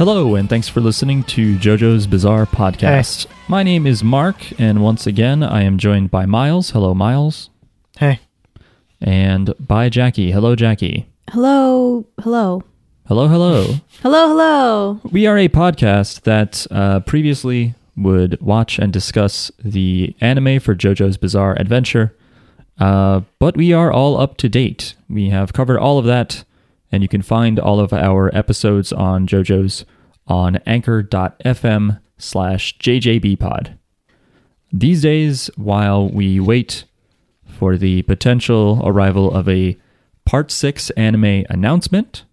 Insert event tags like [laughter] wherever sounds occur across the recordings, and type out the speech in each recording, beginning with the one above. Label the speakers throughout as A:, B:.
A: Hello, and thanks for listening to JoJo's Bizarre Podcast. My name is Mark, and once again, I am joined by Miles. Hello, Miles.
B: Hey.
A: And by Jackie. Hello, Jackie.
C: Hello, hello,
A: Hello, hello.
C: hello, hello.
A: we are a podcast that uh, previously would watch and discuss the anime for JoJo's Bizarre Adventure, uh, but we are all up to date. We have covered all of that, and you can find all of our episodes on JoJo's on anchor.fm slash jjbpod. These days, while we wait for the potential arrival of a Part 6 anime announcement,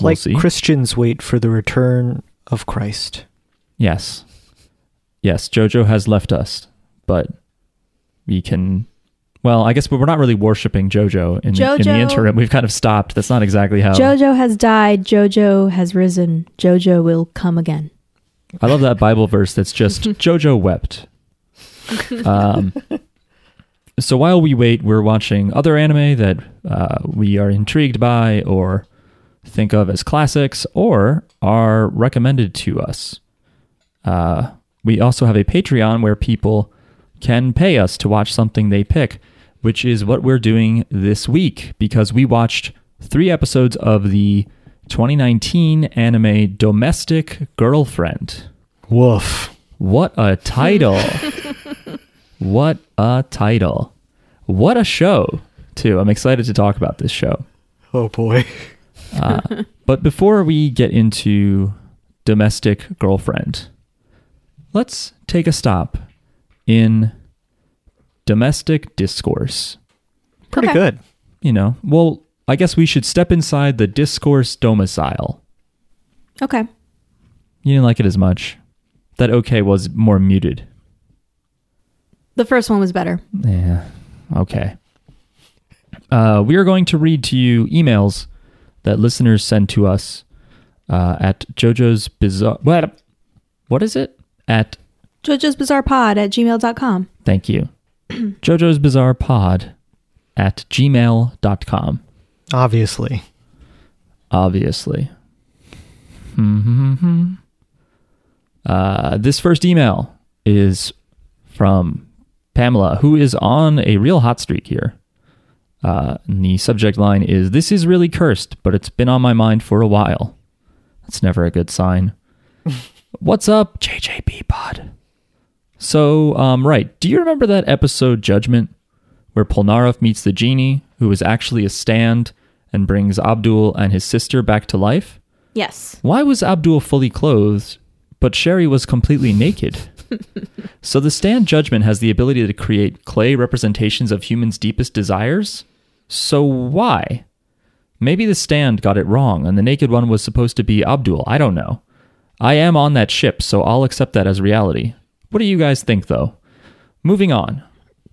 A: we'll
B: like
A: see.
B: Christians wait for the return of Christ.
A: Yes. Yes, Jojo has left us, but we can. Well, I guess we're not really worshiping Jojo in, the, in the interim. We've kind of stopped. That's not exactly how.
C: Jojo has died. Jojo has risen. Jojo will come again.
A: I love that Bible verse that's just [laughs] Jojo wept. Um, [laughs] so while we wait, we're watching other anime that uh, we are intrigued by or think of as classics or are recommended to us. Uh, we also have a Patreon where people can pay us to watch something they pick, which is what we're doing this week because we watched three episodes of the 2019 anime Domestic Girlfriend.
B: Woof.
A: What a title! [laughs] what a title! What a show, too. I'm excited to talk about this show.
B: Oh boy.
A: Uh, [laughs] but before we get into domestic girlfriend, let's take a stop in domestic discourse.
B: Pretty
C: Okay.
B: good.
A: You know, well, I guess we should step inside the discourse domicile.
C: Okay.
A: You didn't like it as much. That okay was more muted.
C: The first one was better.
A: Yeah. Okay. Uh, we are going to read to you emails that listeners send to us uh, at JoJo's Bizarre. What? What is it? At
C: Jojo's Bizarre Pod at gmail.com.
A: thank you. [clears throat] JoJo's Bizarre Pod at gmail.com.
B: Obviously.
A: Obviously. Hmm. Uh, this first email is from Pamela, who is on a real hot streak here. Uh, and the subject line is This is really cursed, but it's been on my mind for a while. That's never a good sign. [laughs] What's up, JJB Pod? So, um, right. Do you remember that episode Judgment where Polnareff meets the genie, who is actually a stand and brings Abdul and his sister back to life?
C: Yes.
A: Why was Abdul fully clothed, but Sherry was completely naked? [laughs] so the stand judgment has the ability to create clay representations of humans' deepest desires? So why? Maybe the stand got it wrong and the naked one was supposed to be Abdul. I don't know. I am on that ship, so I'll accept that as reality. What do you guys think, though? Moving on.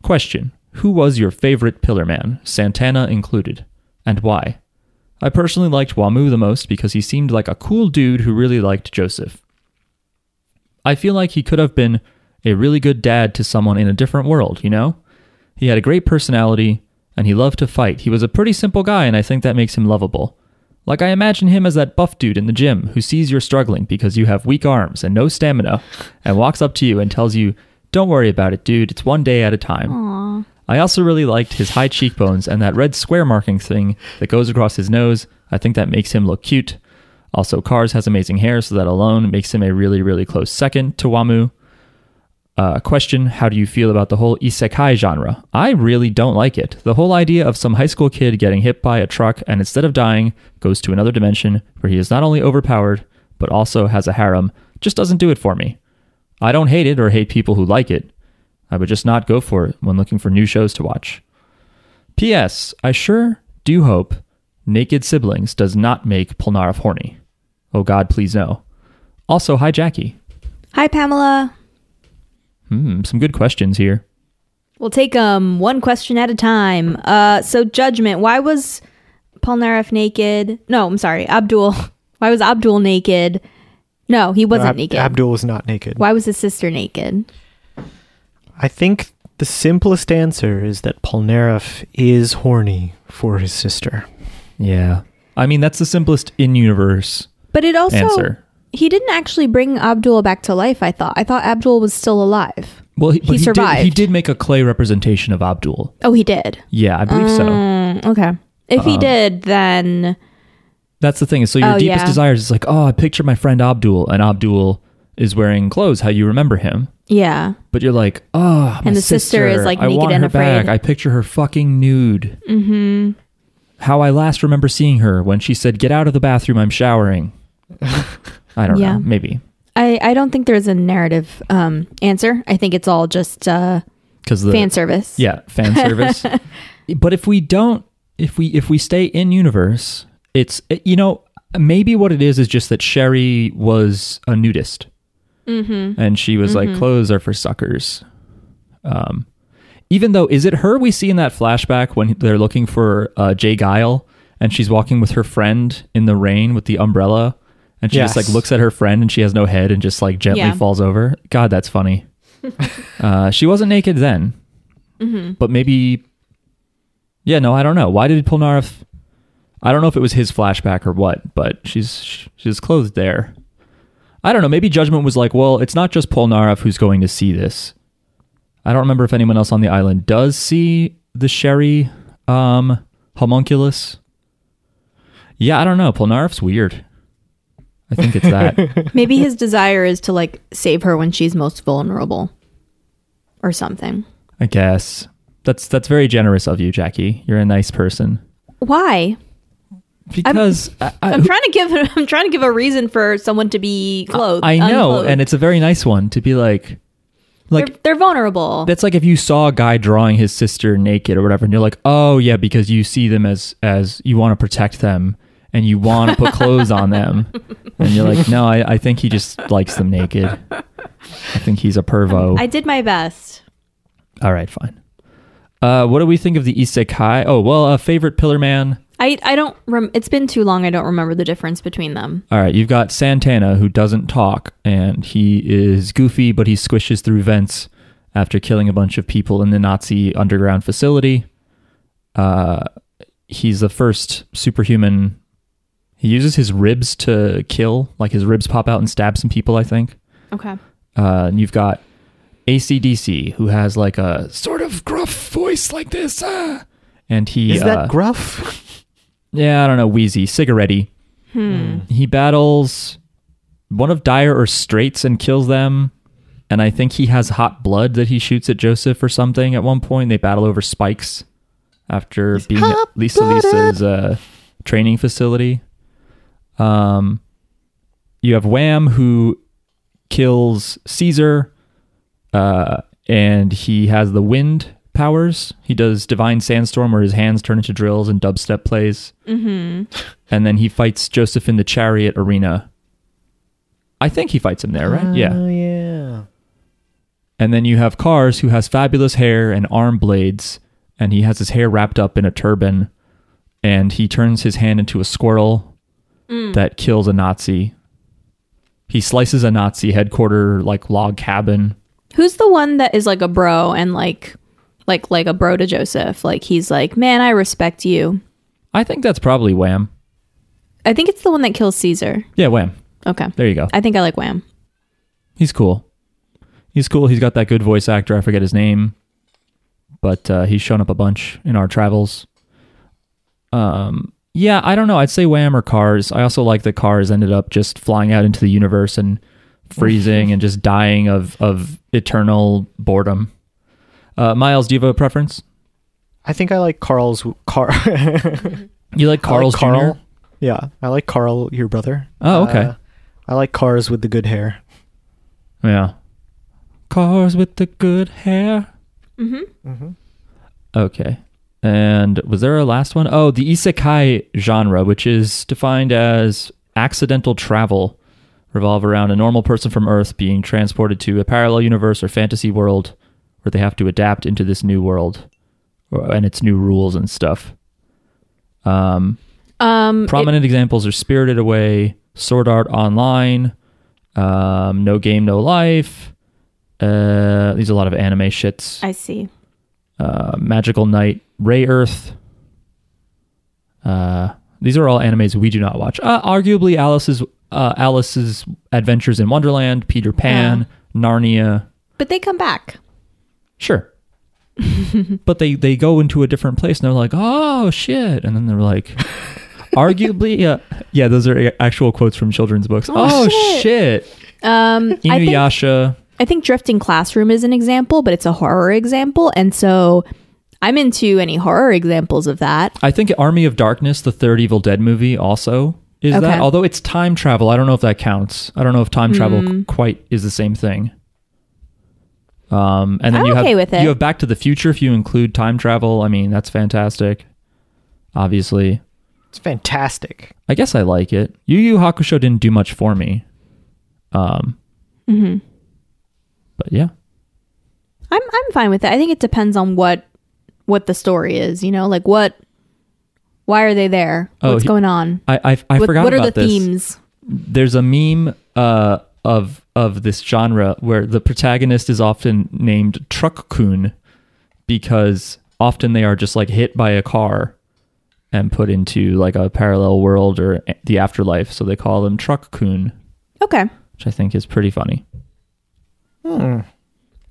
A: Question Who was your favorite Pillar Man, Santana included, and why? I personally liked Wamu the most because he seemed like a cool dude who really liked Joseph. I feel like he could have been a really good dad to someone in a different world, you know? He had a great personality and he loved to fight. He was a pretty simple guy and I think that makes him lovable. Like I imagine him as that buff dude in the gym who sees you're struggling because you have weak arms and no stamina and walks up to you and tells you, "Don't worry about it, dude. It's one day at a time."
C: Aw.
A: I also really liked his high cheekbones and that red square marking thing that goes across his nose. I think that makes him look cute. Also, Cars has amazing hair, so that alone makes him a really, really close second to Wamu. Uh, question How do you feel about the whole isekai genre? I really don't like it. The whole idea of some high school kid getting hit by a truck and instead of dying goes to another dimension where he is not only overpowered, but also has a harem just doesn't do it for me. I don't hate it or hate people who like it. I would just not go for it when looking for new shows to watch. P.S. I sure do hope Naked Siblings does not make Polnareff horny. Oh God, please no. Also, hi Jackie.
C: Hi, Pamela.
A: Hmm, some good questions here.
C: We'll take um one question at a time. Uh, so judgment. Why was Polnareff naked? No, I'm sorry, Abdul. [laughs] Why was Abdul naked? No, he wasn't
B: Ab-
C: naked.
B: Abdul was not naked.
C: Why was his sister naked?
B: I think the simplest answer is that Polnareff is horny for his sister.
A: Yeah. I mean, that's the simplest in universe
C: But it also
A: answer.
C: He didn't actually bring Abdul back to life. I thought. I thought Abdul was still alive.
A: Well, he,
C: He
A: but Did, he did make a clay representation of Abdul.
C: Oh, he did.
A: Yeah, I believe so.
C: Mm, okay. If he did, then
A: That's the thing. So your
C: Oh,
A: deepest
C: yeah.
A: desires is like, oh, I picture my friend Abdul, and Abdul is wearing clothes how you remember him.
C: yeah.
A: But you're like, oh, my
C: And the sister is, like,
A: I
C: naked
A: want
C: and
A: her back. I picture her fucking nude. Mm-hmm. How I last remember seeing her when she said, "Get out of the bathroom, I'm showering." [laughs] I don't
C: Yeah.
A: know. Maybe
C: I, I don't think there's a narrative um, answer. I think it's all just uh,
A: because the
C: fan service.
A: yeah fan service. [laughs] but if we don't, if we if we stay in universe, it's it- you know maybe what it is is just that Sherry was a nudist, mm-hmm. and she was like, clothes are for suckers. Um, even though, is it her we see in that flashback when they're looking for uh, J. Geil and she's walking with her friend in the rain with the umbrella and she just like looks at her friend and she has no head and just like gently
C: Yeah.
A: falls over? God, that's funny. [laughs] uh, she wasn't naked then, but maybe. Yeah, no, I don't know. Why did Polnareff? I don't know if it was his flashback or what, but she's she's clothed there. I don't know. Maybe Judgment was like, well, it's not just Polnareff who's going to see this. I don't remember if anyone else on the island does see the Sherry um, homunculus. Yeah, I don't know. Polnareff's weird. I think it's that. [laughs]
C: Maybe his desire is to like save her when she's most vulnerable or something.
A: I guess that's that's very generous of you, Jackie. You're a nice person.
C: Why?
A: Because I, I-
C: I'm trying to give [laughs] I'm trying to give a reason for someone to be clothed.
A: I know,
C: unclothed.
A: and it's a very nice one to be like, like
C: they're, they're vulnerable.
A: that's like if you saw a guy drawing his sister naked or whatever, and you're like, oh yeah, because you see them as as you want to protect them and you want to put clothes on them, and you're like, no, I, I think he just likes them naked. I think he's a pervo.
C: I did my best.
A: All right, fine. Uh, what do we think of the isekai? Oh well, a favorite Pillar Man.
C: I I don't. Rem- it's been too long. I don't remember the difference between them.
A: All right, you've got Santana who doesn't talk and he is goofy, but he squishes through vents after killing a bunch of people in the Nazi underground facility. Uh, he's the first superhuman. He uses his ribs to kill, like his ribs pop out and stab some people, I think.
C: Okay.
A: Uh, and you've got ACDC who has like a sort of gruff voice like this. Ah! And he.
B: Is
A: uh,
B: that gruff? [laughs]
A: yeah, I don't know, wheezy, cigarette He battles one of Dire or Straits and kills them. And I think he has hot blood that he shoots at Joseph or something at one point. They battle over spikes after being at Lisa Lisa's uh, training facility. Um, you have Wham who kills Caesar, uh, and he has the wind powers. He does divine sandstorm, where his hands turn into drills and dubstep plays. Mm-hmm. And then he fights Joseph in the chariot arena. I think he fights him there, right? yeah.
B: Oh yeah.
A: And then you have Cars, who has fabulous hair and arm blades, and he has his hair wrapped up in a turban, and he turns his hand into a squirrel that kills a Nazi. He slices a Nazi headquarter like log cabin.
C: Who's the one that is like a bro and like like like a bro to Joseph? Like he's like, man, I respect you.
A: I think that's probably Wham.
C: I think it's the one that kills Caesar.
A: Yeah, Wham.
C: Okay.
A: There you go.
C: I think I like Wham.
A: He's cool. He's cool. He's got that good voice actor. I forget his name, but uh, he's shown up a bunch in our travels. Um, yeah, I don't know. I'd say Wham or Cars. I also like that Cars ended up just flying out into the universe and freezing and just dying of of eternal boredom. Uh, Miles, do you have a preference?
B: I think I like Carl's Car. [laughs]
A: You like Carl's
B: like Carl.
A: Jr.
B: Yeah, I like Carl, your brother.
A: Oh, okay.
B: Uh, I like cars with the good hair.
A: Yeah. Cars with the good hair.
B: Mm-hmm. Mm-hmm.
A: Okay. And was there a last one? Oh, the isekai genre, which is defined as accidental travel, revolve around a normal person from Earth being transported to a parallel universe or fantasy world where they have to adapt into this new world and its new rules and stuff. Um,
C: Um, it-
A: prominent examples are Spirited Away, Sword Art Online, um, No Game No Life. Uh, these are a lot of anime shits
C: I see.
A: Uh, Magical Knight, Rayearth. Uh, these are all animes we do not watch. Uh, arguably, Alice's uh, Alice's Adventures in Wonderland, Peter Pan, Narnia.
C: But they come back.
A: Sure. [laughs] but they they go into a different place and they're like, "Oh shit." And then they're like [laughs] arguably yeah, yeah, those are actual quotes from children's books.
C: Oh,
A: Oh,
C: shit.
A: shit.
C: Um,
A: Inuyasha.
C: I think Drifting Classroom is an example, but it's a horror example, and so I'm into any horror examples of that.
A: I think Army of Darkness, the third Evil Dead movie, also is
C: Okay.
A: that. Although it's time travel, I don't know if that counts. I don't know if time travel
C: Hmm.
A: quite is the same thing. Um, and then
C: I'm
A: you have
C: with it.
A: you have Back to the Future if you include time travel. I mean, that's fantastic. Obviously,
B: It's fantastic.
A: I guess I like it. Yu Yu Hakusho didn't do much for me. Um,
C: hmm
A: but yeah,
C: I'm I'm fine with it. I think it depends on what what the story is. You know, like what. Why are they there?
A: Oh,
C: What's going on?
A: I I, I
C: what
A: forgot
C: what are
A: about
C: the
A: this.
C: themes?
A: there's a meme uh, of of this genre where the protagonist is often named Truck-kun because often they are just like hit by a car and put into like a parallel world or the afterlife, so they call them Truck-kun,
C: Okay.
A: which I think is pretty funny.
B: Hmm.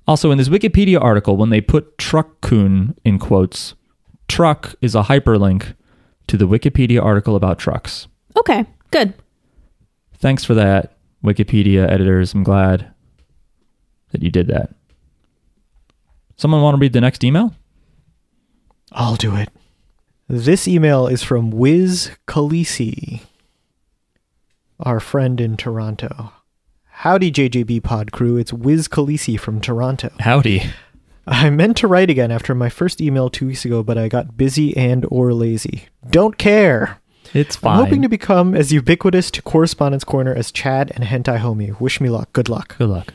A: Also, in this Wikipedia article, when they put Truck-kun in quotes, truck is a hyperlink to the Wikipedia article about trucks.
C: Okay. Good.
A: Thanks for that, Wikipedia editors. I'm glad that you did that. Someone want to read the next email?
B: I'll do it. This email is from Wiz Khaleesi, our friend in Toronto. Howdy, JJB Pod crew. It's Wiz Khaleesi from Toronto.
A: Howdy.
B: I meant to write again after my first email two weeks ago, but I got busy and or lazy. Don't care.
A: It's fine.
B: I'm hoping to become as ubiquitous to Correspondence Corner as Chad and Hentai Homie. Wish me luck. Good luck.
A: Good luck.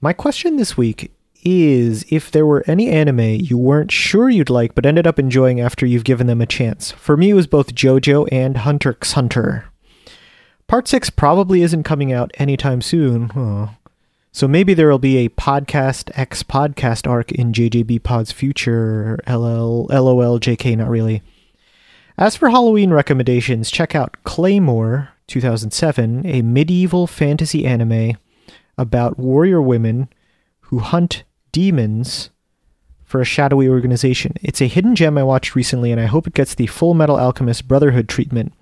B: My question this week is if there were any anime you weren't sure you'd like but ended up enjoying after you've given them a chance. For me, it was both JoJo and Hunter x Hunter. Part 6 probably isn't coming out anytime soon. Aw. So maybe there will be a podcast X podcast arc in JJB Pod's future. LL, LOL, JK, not really. As for Halloween recommendations, check out Claymore 2007, a medieval fantasy anime about warrior women who hunt demons for a shadowy organization. It's a hidden gem I watched recently, and I hope it gets the Full Metal Alchemist Brotherhood treatment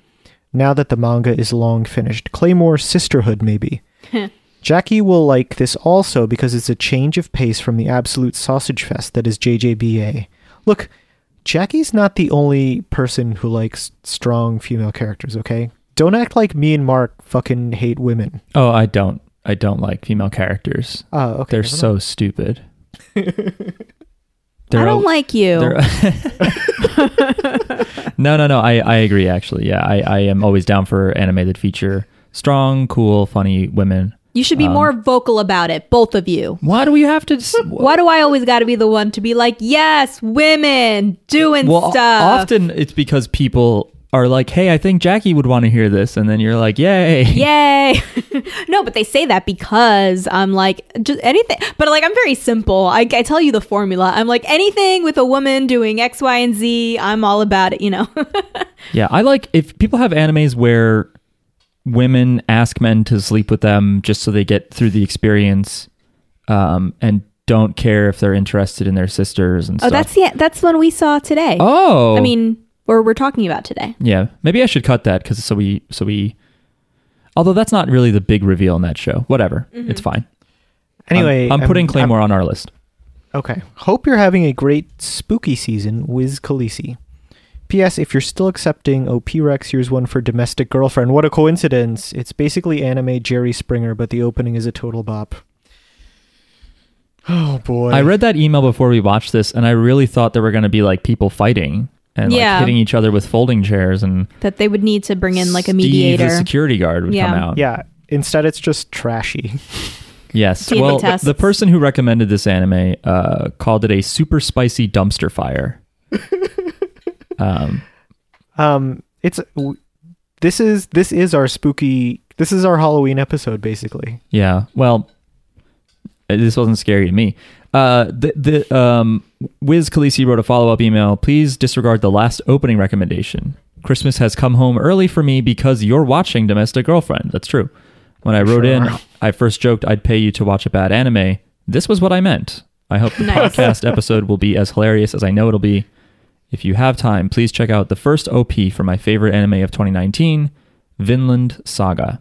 B: now that the manga is long finished. Claymore Sisterhood, maybe. [laughs] Jackie will like this also because it's a change of pace from the absolute sausage fest that is JJBA. Look, Jackie's not the only person who likes strong female characters, okay? Don't act like me and Mark fucking hate women.
A: Oh, I don't. I don't like female characters.
B: Oh, okay.
A: They're so stupid. [laughs]
C: I don't like you. [laughs]
A: no, no, no. I, I agree. Actually, yeah. I, I am always down for animated feature strong, cool, funny women.
C: You should be
A: Um,
C: more vocal about it, both of you.
A: Why do we have to? [laughs]
C: Why do I always got to be the one to be like, yes, women doing
A: well,
C: stuff?
A: often it's because people are like, "Hey, I think Jackie would want to hear this," and then you're like, "Yay!" [laughs]
C: Yay! [laughs] no, but they say that because I'm like just anything. But like I'm very simple. I, I tell you the formula. I'm like anything with a woman doing X, Y, and Z. I'm all about it. You know. [laughs]
A: Yeah, I like if people have animes where women ask men to sleep with them just so they get through the experience, um, and don't care if they're interested in their sisters and
C: oh,
A: stuff.
C: that's the that's one we saw today.
A: oh,
C: I mean, or we're talking about today.
A: yeah. Maybe I should cut that because so we so we. Although that's not really the big reveal in that show. Whatever, mm-hmm. it's fine.
B: Anyway,
A: I'm, um, I'm putting Claymore on our list.
B: Okay. Hope you're having a great spooky season, Wiz Khaleesi. P.S. If you're still accepting OP Rex, here's one for Domestic Girlfriend. What a coincidence. It's basically anime Jerry Springer, but the opening is a total bop. [sighs] Oh boy.
A: I read that email before we watched this, and I really thought there were going to be like people fighting and
C: Yeah.
A: like hitting each other with folding chairs, and
C: That they would need to bring in like a
A: Steve,
C: mediator.
A: the security guard, would come out.
B: Yeah. Instead, it's just trashy. [laughs]
A: Yes.
C: TNT
A: well, the,
C: tests.
A: the person who recommended this anime uh, called it a super spicy dumpster fire. [laughs] um,
B: Um, it's w- this is this is our spooky. This is our Halloween episode, basically.
A: yeah. Well, uh, this wasn't scary to me. Uh, the the um, Wiz Khaleesi wrote a follow up email. Please disregard the last opening recommendation. Christmas has come home early for me because you're watching Domestic Girlfriend. That's true. When I wrote in, I first joked I'd pay you to watch a bad anime. This was what I meant. I hope the
C: Nice.
A: podcast episode will be as hilarious as I know it'll be. If you have time, please check out the first OP for my favorite anime of 2019, Vinland Saga.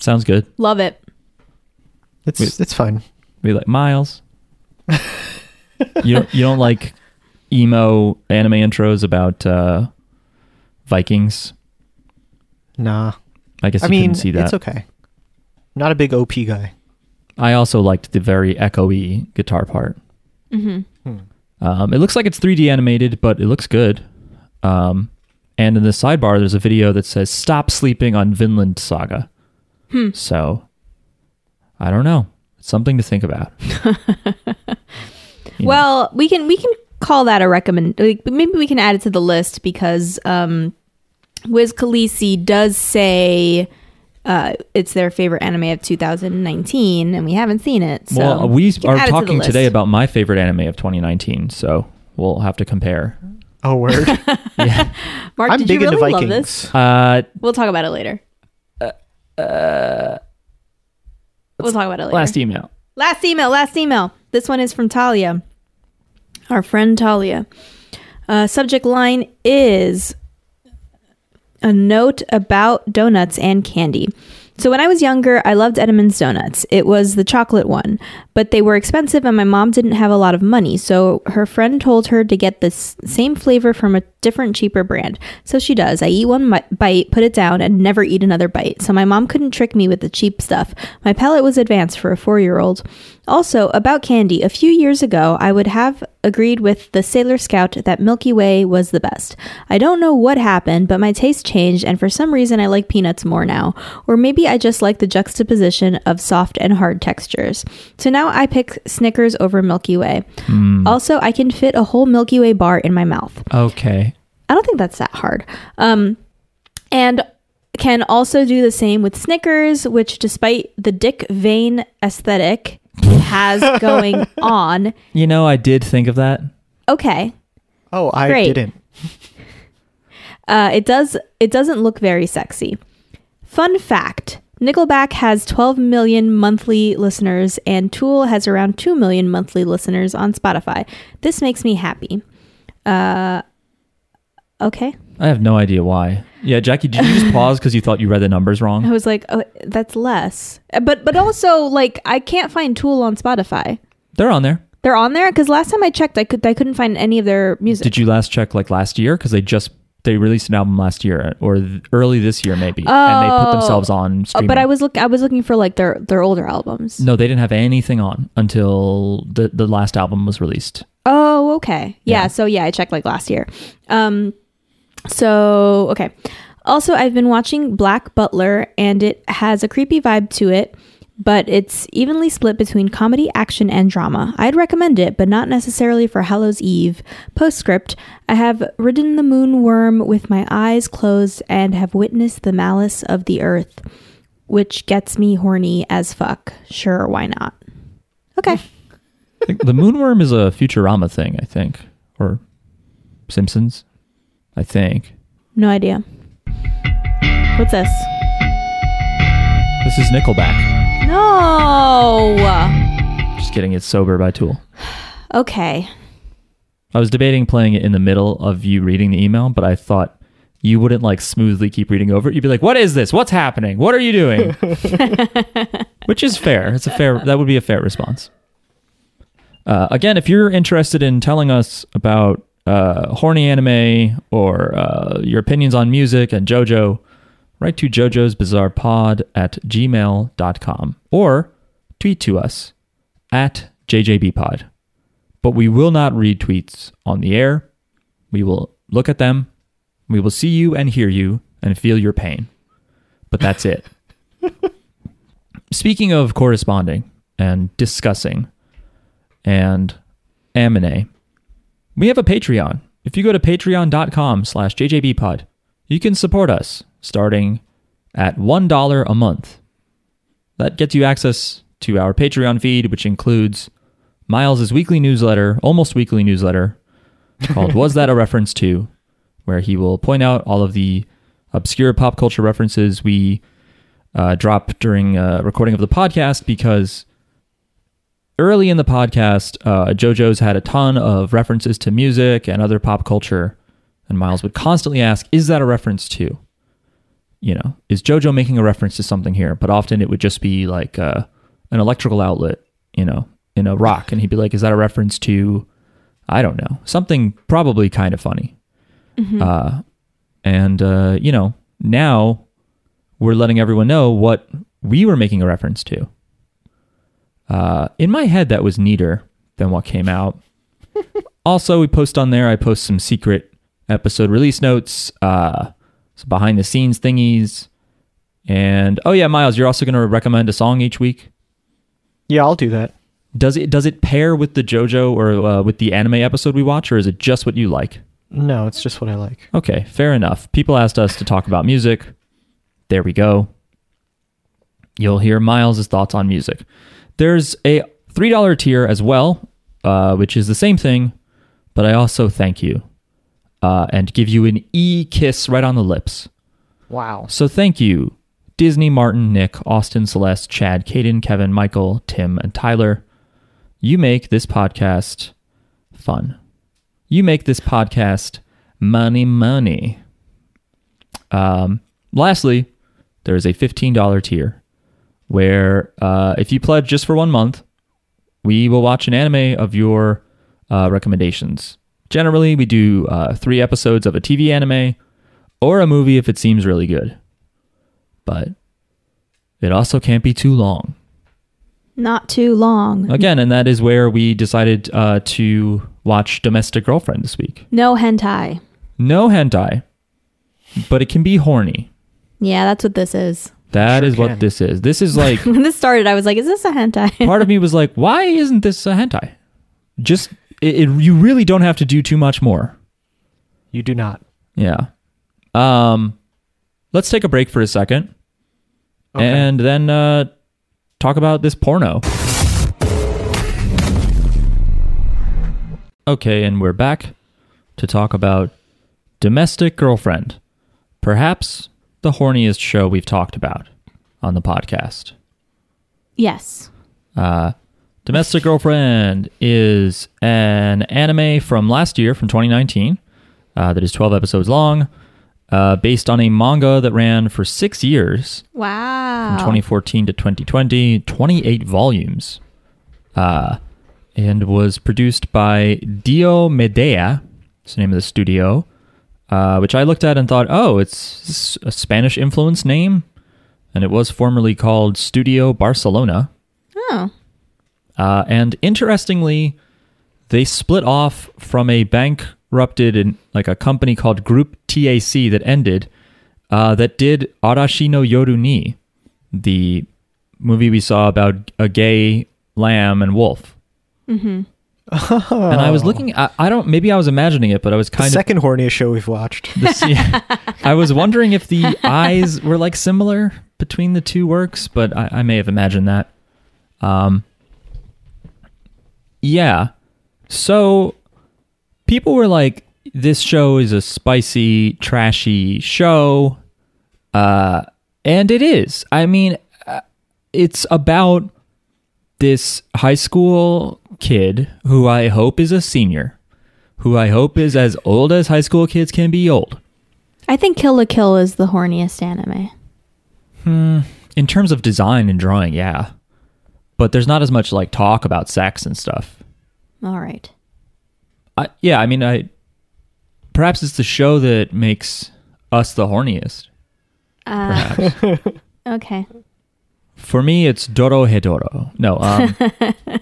A: Sounds good.
C: Love it.
B: It's
A: Wait.
B: it's fine.
A: We like Miles. [laughs] you don't, you don't like emo anime intros about uh, Vikings.
B: Nah.
A: I guess
B: I
A: you
B: mean,
A: couldn't see that.
B: it's okay. Not a big OP guy.
A: I also liked the very echoey guitar part.
C: Mm-hmm.
A: Um, it looks like it's 3D animated, but it looks good. Um, and in the sidebar, there's a video that says "Stop sleeping on Vinland Saga."
C: Hmm.
A: So, I don't know. It's something to think about. [laughs] You know.
C: Well, we can we can call that a recommend. Like, maybe we can add it to the list because um, Wiz Khaleesi does say uh, it's their favorite anime of 2019, and we haven't seen it. So
A: well, we
C: can
A: are
C: add to
A: talking today about my favorite anime of 2019, so we'll have to compare.
B: Oh, word. [laughs]
A: yeah.
C: Mark,
B: I'm
C: did
B: big
C: you really
B: into
C: love this?
A: Uh,
C: We'll talk about it later. We'll talk about it later.
A: last email.
C: Last email, last email. This one is from Talia, our friend Talia. Uh, subject line is a note about donuts and candy. So when I was younger, I loved Entenmann's donuts. It was the chocolate one, but they were expensive and my mom didn't have a lot of money. So her friend told her to get the same flavor from a different cheaper brand. So she does. I eat one bite, put it down and never eat another bite. So my mom couldn't trick me with the cheap stuff. My palate was advanced for a 4-year-old. Also, about candy, a few years ago, I would have agreed with the Sailor Scout that Milky Way was the best. I don't know what happened, but my taste changed, and for some reason, I like peanuts more now. Or maybe I just like the juxtaposition of soft and hard textures. So now I pick Snickers over Milky Way. Also, I can fit a whole Milky Way bar in my mouth.
A: Okay.
C: I don't think that's that hard. Um, and can also do the same with Snickers, which, despite the Dick Vein aesthetic has going [laughs] on,
A: You know, I did think of that.
C: okay,
B: Oh, I
C: Great.
B: didn't. [laughs]
C: uh, it does. It doesn't look very sexy. Fun fact: Nickelback has 12 million monthly listeners, and Tool has around 2 million monthly listeners on Spotify. This makes me happy. Uh, okay.
A: I have no idea why. Yeah, Jackie, did you just [laughs] pause because you thought you read the numbers wrong?
C: I was like, oh, that's less. Uh, But but also like I can't find Tool on Spotify.
A: They're on there.
C: They're on there because last time I checked, I could I couldn't find any of their music.
A: Did you last check like last year? Because they just they released an album last year or th- early this year maybe, and they put
C: Oh.
A: themselves on
C: Oh,
A: streaming.
C: but I was look I was looking for like their their older albums.
A: no, they didn't have anything on until the the last album was released.
C: Oh, okay. Yeah,
A: Yeah.
C: so yeah, I checked like last year. Um so okay. Also, I've been watching Black Butler and it has a creepy vibe to it, but it's evenly split between comedy, action, and drama. I'd recommend it, but not necessarily for Hallows Eve. Postscript I have ridden the moon worm with my eyes closed and have witnessed the malice of the earth, which gets me horny as fuck. Sure, why not? Okay. [laughs]
A: The Moonworm is a Futurama thing, I think, or Simpsons, I think.
C: No idea. What's this?
A: This is Nickelback.
C: No.
A: Just kidding. It's Sober by Tool. [sighs]
C: Okay.
A: I was debating playing it in the middle of you reading the email, but I thought you wouldn't like smoothly keep reading over it. You'd be like, "What is this? What's happening? What are you doing?" [laughs] Which is fair. It's a fair. That would be a fair response. Uh, again, if you're interested in telling us about uh, horny anime or uh, your opinions on music and JoJo, write to jojo's bizarre pod at gmail.com or tweet to us at jjbpod. But we will not read tweets on the air. We will look at them. We will see you and hear you and feel your pain. But that's it. [laughs] Speaking of corresponding and discussing and anime, we have a Patreon. If you go to patreon.com slash jjbpod, you can support us starting at $1 a month. That gets you access to our Patreon feed, which includes Miles' weekly newsletter, almost weekly newsletter, called [laughs] Was That a Reference To? where he will point out all of the obscure pop culture references we uh, drop during uh, recording of the podcast because early in the podcast, uh, JoJo's had a ton of references to music and other pop culture, and Miles would constantly ask, "Is that a reference to?" You know, is JoJo making a reference to something here? But often it would just be like uh, an electrical outlet, you know, in a rock, and he'd be like, "Is that a reference to?" I don't know, something probably kind of funny. Uh, and uh, you know, now we're letting everyone know what we were making a reference to. Uh, in my head, that was neater than what came out. [laughs] also, we post on there. I post some secret episode release notes, uh, some behind the scenes thingies, and oh yeah, Miles, you're also going to recommend a song each week.
B: Yeah, I'll do that.
A: Does it does it pair with the JoJo or uh, with the anime episode we watch, or is it just what you like?
B: No, it's just what I like.
A: Okay, fair enough. People asked us to talk about music. There we go. You'll hear Miles' thoughts on music. There's a $3 tier as well, uh, which is the same thing, but I also thank you uh, and give you an e kiss right on the lips.
B: Wow.
A: So thank you, Disney, Martin, Nick, Austin, Celeste, Chad, Caden, Kevin, Michael, Tim, and Tyler. You make this podcast fun. You make this podcast money, money. Um, lastly, there is a $15 tier where uh, if you pledge just for one month, we will watch an anime of your uh, recommendations. Generally, we do uh, three episodes of a TV anime or a movie if it seems really good. But it also can't be too long.
C: Not too long.
A: Again, and that is where we decided uh, to watch Domestic Girlfriend this week.
C: No hentai.
A: No hentai, but it can be horny.
C: Yeah, that's what this is.
A: That
B: Sure
A: is what
B: can.
A: this is. This is [laughs] like
C: When this started, I was like, is this a hentai?
A: part of me [laughs] was like, why isn't this a hentai? Just it, it, you really don't have to do too much more.
B: You do not.
A: Yeah. Um, let's take a break for a second,
B: Okay.
A: and then uh, talk about this porno. Okay, and we're back to talk about Domestic Girlfriend, perhaps the horniest show we've talked about on the podcast.
C: yes.
A: Uh, Domestic Girlfriend is an anime from last year, from 2019, uh, that is 12 episodes long, uh, based on a manga that ran for six years,
C: Wow.
A: from 2014 to 2020, 28 volumes, uh, and was produced by Diomedéa, that's the name of the studio, uh, which I looked at and thought, oh, it's a Spanish influence name, and it was formerly called Studio Barcelona.
C: Oh.
A: Uh, and interestingly, they split off from a bankrupted and like a company called Group TAC that ended. Uh, that did Arashi no Yoru ni, the movie we saw about a gay lamb and wolf. Mm-hmm. And I was looking. I, I don't. Maybe I was imagining it, but I was
B: The
A: kind of.
B: second horniest show we've watched.
A: This, [laughs] yeah. I was wondering if the eyes were like similar between the two works, but I, I may have imagined that. Um, yeah. So people were like, this show is a spicy, trashy show. Uh, and it is. I mean, uh, it's about this high school kid who I hope is a senior, who I hope is as old as high school kids can be old.
C: I think Kill la Kill is the horniest anime. Hmm.
A: In terms of design and drawing, yeah. But there's not as much like talk about sex and stuff.
C: All right.
A: I, yeah, I mean, I perhaps it's the show that makes us the horniest.
C: Uh, [laughs] okay.
A: For me, it's Dorohedoro. No. Um, [laughs]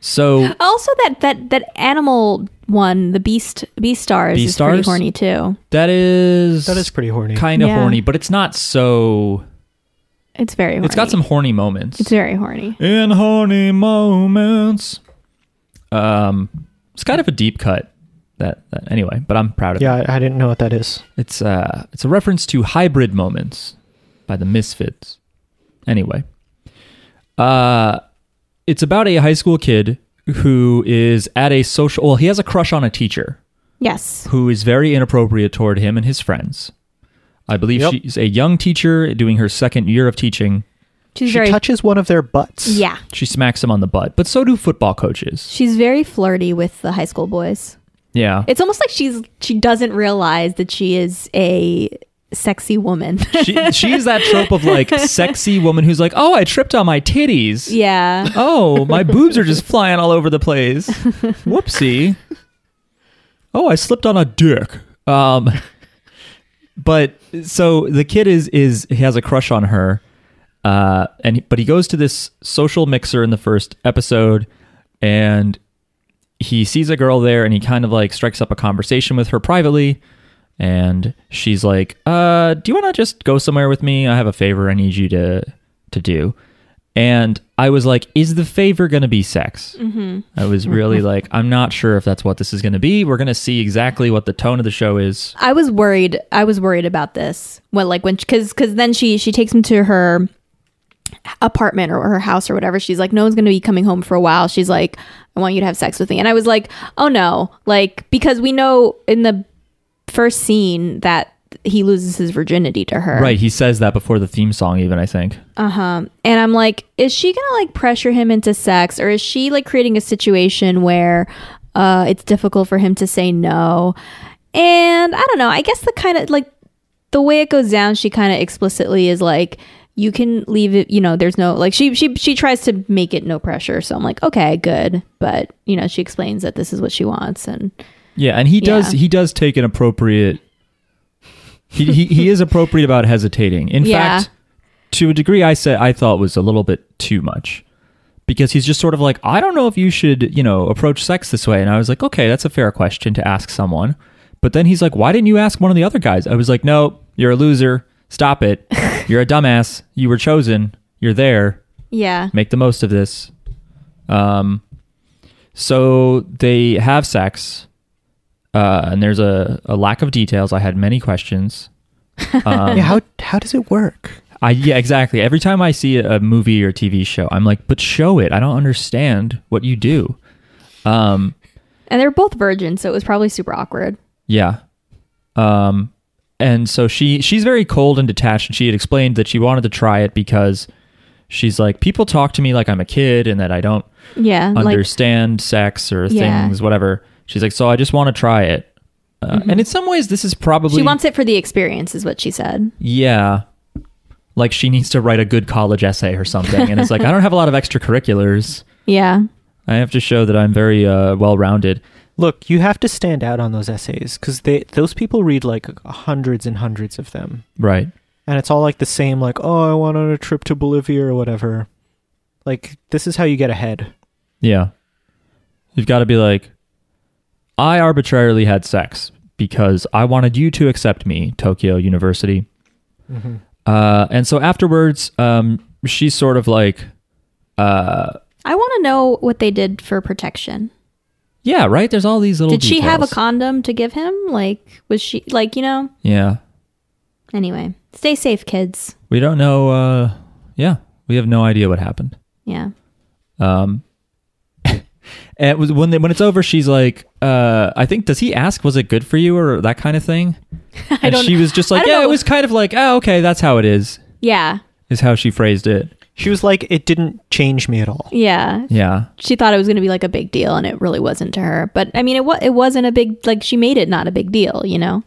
A: so
C: Also, that that that animal one, the beast beast stars, is pretty
A: Beastars?
C: horny too.
A: that is
B: That is pretty horny.
A: kind of
C: Yeah.
A: horny, but it's not so.
C: It's very. horny.
A: It's got some horny moments.
C: It's very horny.
A: in horny moments. Um, it's kind of a deep cut. That, that anyway, but I'm proud of it.
B: Yeah, I, I didn't know what that is.
A: It's uh, it's a reference to hybrid moments by the Misfits. Anyway, uh, it's about a high school kid who is at a social. Well, he has a crush on a teacher
C: Yes.
A: who is very inappropriate toward him and his friends. I believe
B: Yep.
A: she's a young teacher doing her second year of teaching.
C: She's
B: she
C: very.
B: touches one of their butts.
C: yeah.
A: She smacks him on the butt, but so do football coaches.
C: She's very flirty with the high school boys.
A: Yeah.
C: It's almost like she's she doesn't realize that she is a sexy woman.
A: she, she's that [laughs] trope of like sexy woman who's like, oh, I tripped on my titties.
C: yeah.
A: Oh, my [laughs] boobs are just flying all over the place. Whoopsie. Oh, I slipped on a dick. Um, but so the kid is is he has a crush on her, uh, and but he goes to this social mixer in the first episode, and he sees a girl there, and he kind of like strikes up a conversation with her privately. And she's like, uh, do you want to just go somewhere with me? I have a favor I need you to to do. And I was like, is the favor going to be sex? Mm-hmm. I was really [laughs] like, I'm not sure if that's what this is going to be. We're going to see exactly what the tone of the show is.
C: I was worried. I was worried about this. When like when because because then she she takes him to her apartment or her house or whatever. She's like, no one's going to be coming home for a while. She's like, I want you to have sex with me. And I was like, oh no, like because we know in the first scene that he loses his virginity to her.
A: Right. He says that before the theme song, even, I think. Uh huh.
C: And I'm like, is she gonna like pressure him into sex, or is she like creating a situation where uh, it's difficult for him to say no? And I don't know. I guess the kind of like the way it goes down, she kind of explicitly is like, you can leave it. You know, there's no like she she she tries to make it no pressure. So I'm like, okay, good. But you know, she explains that this is what she wants, and
A: Yeah. And he does,
C: Yeah.
A: he does take an appropriate, he, he, he is appropriate about hesitating. In
C: Yeah.
A: fact, to a degree, I said, I thought was a little bit too much. Because he's just sort of like, I don't know if you should, you know, approach sex this way. And I was like, okay, that's a fair question to ask someone. But then he's like, why didn't you ask one of the other guys? I was like, no, you're a loser. Stop it. [laughs] You're a dumbass. You were chosen. You're there.
C: yeah,
A: Make the most of this. Um, so they have sex, uh, and there's a, a lack of details. I had many questions. [laughs] Um,
B: Yeah, how how does it work?
A: I yeah, exactly. Every time I see a, a movie or TV show, I'm like, but show it. I don't understand what you do. Um,
C: and they're both virgins, so it was probably super awkward.
A: yeah. Um, and so she she's very cold and detached, and she had explained that she wanted to try it because she's like, people talk to me like I'm a kid and that I don't
C: Yeah, like
A: understand sex or
C: Yeah.
A: things, whatever. She's like, so I just want to try it. Uh, And in some ways, this is probably
C: Mm-hmm. she wants it for the experience, is what she said.
A: yeah, like she needs to write a good college essay or something. and it's like I don't have a lot of extracurriculars. [laughs]
C: Yeah.
A: I have to show that I'm very uh, well rounded.
B: Look, you have to stand out on those essays because they those people read like hundreds and hundreds of them,
A: Right.
B: and it's all like the same. Like, oh, I went on a trip to Bolivia or whatever. Like, this is how you get ahead.
A: Yeah. You've got to be like, I arbitrarily had sex because I wanted you to accept me, Tokyo University. Uh, and so afterwards, um, she's sort of like, uh,
C: I want to know what they did for protection.
A: yeah, right. There's all these little.
C: Did she have a condom to give him? Like, was she, like, you know?
A: Yeah,
C: Anyway, stay safe, kids.
A: we don't know. Uh, yeah, we have no idea what happened.
C: Yeah.
A: Um, and when they, when it's over, she's like, uh, I think does he ask, was it good for you or that kind of thing? [laughs] And
C: don't-
A: she was just like, yeah,
C: know.
A: it was kind of like, oh, okay, that's how it is.
C: Yeah.
A: Is how she phrased it.
B: She was like, it didn't change me at all.
C: Yeah.
A: Yeah,
C: She thought it was going to be like a big deal, and it really wasn't to her. But I mean, it, wa- it wasn't a big, like, she made it not a big deal, you know?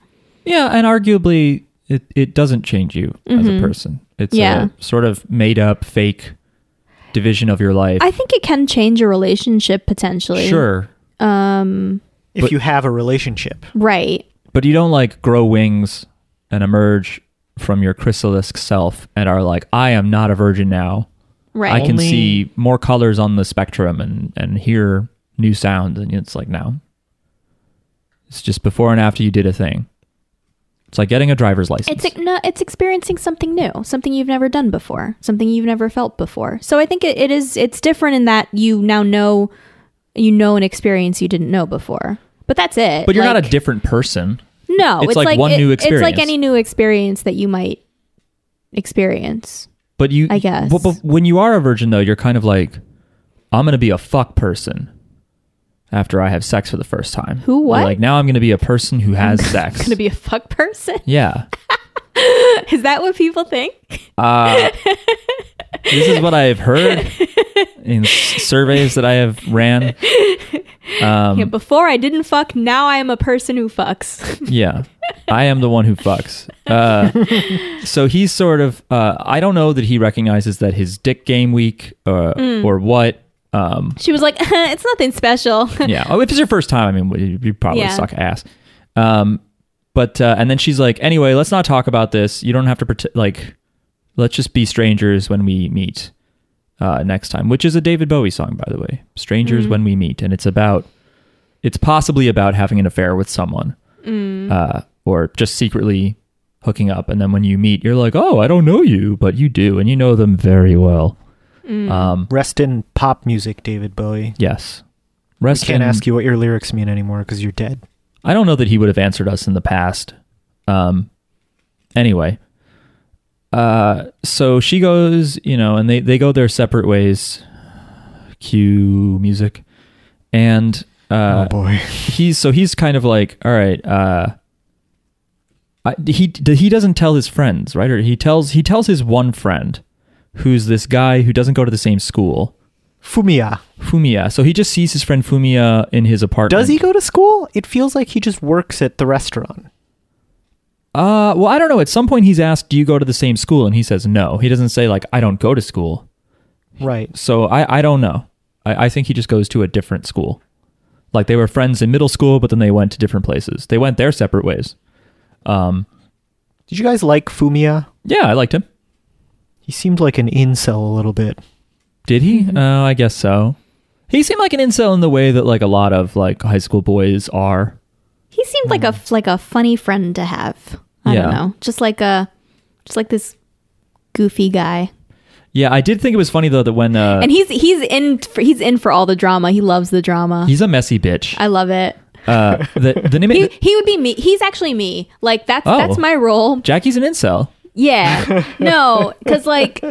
A: yeah, and arguably, it it doesn't change you as a person. It's
C: Mm-hmm. Yeah.
A: a sort of made up, fake division of your life.
C: I think it can change a relationship potentially.
A: sure,
C: Um,
B: If
A: But-
B: you have a relationship,
C: right.
A: but you don't like grow wings and emerge from your chrysalis self and are like, I am not a virgin now.
C: Right.
A: I can
B: Only-
A: see more colors on the spectrum and, and hear new sounds. And it's like, no. It's just before and after you did a thing. It's like getting a driver's license.
C: It's no, it's experiencing something new, something you've never done before, something you've never felt before. So I think it, it is it's different in that you now know you know an experience you didn't know before. But that's it.
A: but you're not a different person.
C: no.
A: it's
C: It's,
A: like
C: like,
A: one
C: it-
A: new experience.
C: It's like any new experience that you might experience.
A: But you,
C: I guess.
A: But, but when you are a virgin, though, you're kind of like, I'm going to be a fuck person after I have sex for the first time.
C: Who, what?
A: Like now, I'm going to be a person who has [laughs] sex.
C: Going to be a fuck person?
A: yeah. [laughs]
C: Is that what people think?
A: Uh, this is what I have heard in s- surveys that I have ran. Um,
C: yeah, before I didn't fuck, now I am a person who fucks. [laughs]
A: Yeah, I am the one who fucks. Uh, so he's sort of. Uh, I don't know that he recognizes that his dick game week uh,
C: Mm.
A: or what. Um,
C: she was like, [laughs] it's nothing special. [laughs]
A: yeah. Oh, if it's your first time, I mean, you, probably
C: Yeah.
A: suck ass. Um, but uh, and then she's like, anyway, let's not talk about this. You don't have to pretend. Like, let's just be strangers when we meet uh, next time. Which is a David Bowie song, by the way. Strangers when we meet, and it's about. It's possibly about having an affair with someone, uh, or just secretly hooking up, and then when you meet, you're like, oh, I don't know you, but you do, and you know them very well. Um,
B: Rest in pop music, David Bowie.
A: yes.
B: We
A: Rest
B: can't
A: in-
B: ask you what your lyrics mean anymore because you're dead.
A: I don't know that he would have answered us in the past. Um, anyway, uh, so she goes, you know, and they, they go their separate ways. Cue music, and uh,
B: oh boy. [laughs]
A: he's so he's kind of like, all right, uh, I, he he doesn't tell his friends, right? Or he tells he tells his one friend, who's this guy who doesn't go to the same school,
B: Fumiya.
A: Fumiya. So he just sees his friend Fumiya in his apartment.
B: Does he go to school? It feels like he just works at the restaurant.
A: Uh, well, I don't know. At some point, he's asked, "Do you go to the same school?" And he says, "No." He doesn't say like, "I don't go to school."
B: Right.
A: So I, I don't know. I, I think he just goes to a different school. Like they were friends in middle school, but then they went to different places. They went their separate ways. Um,
B: Did you guys like Fumiya?
A: yeah, I liked him.
B: He seemed like an incel a little bit.
A: Did he? Oh, I guess so. He seemed like an incel in the way that like a lot of like high school boys are.
C: He seemed like a like a funny friend to have. I
A: Yeah.
C: don't know, just like a just like this goofy guy.
A: Yeah, I did think it was funny though that when uh,
C: and he's he's in for, he's in for all the drama. He loves the drama.
A: he's a messy bitch.
C: I love it.
A: Uh, the the name [laughs]
C: He
A: of
C: he would be me. He's actually me. Like that's
A: Oh.
C: that's my role.
A: Jackie's an incel.
C: Yeah. [laughs] No, because like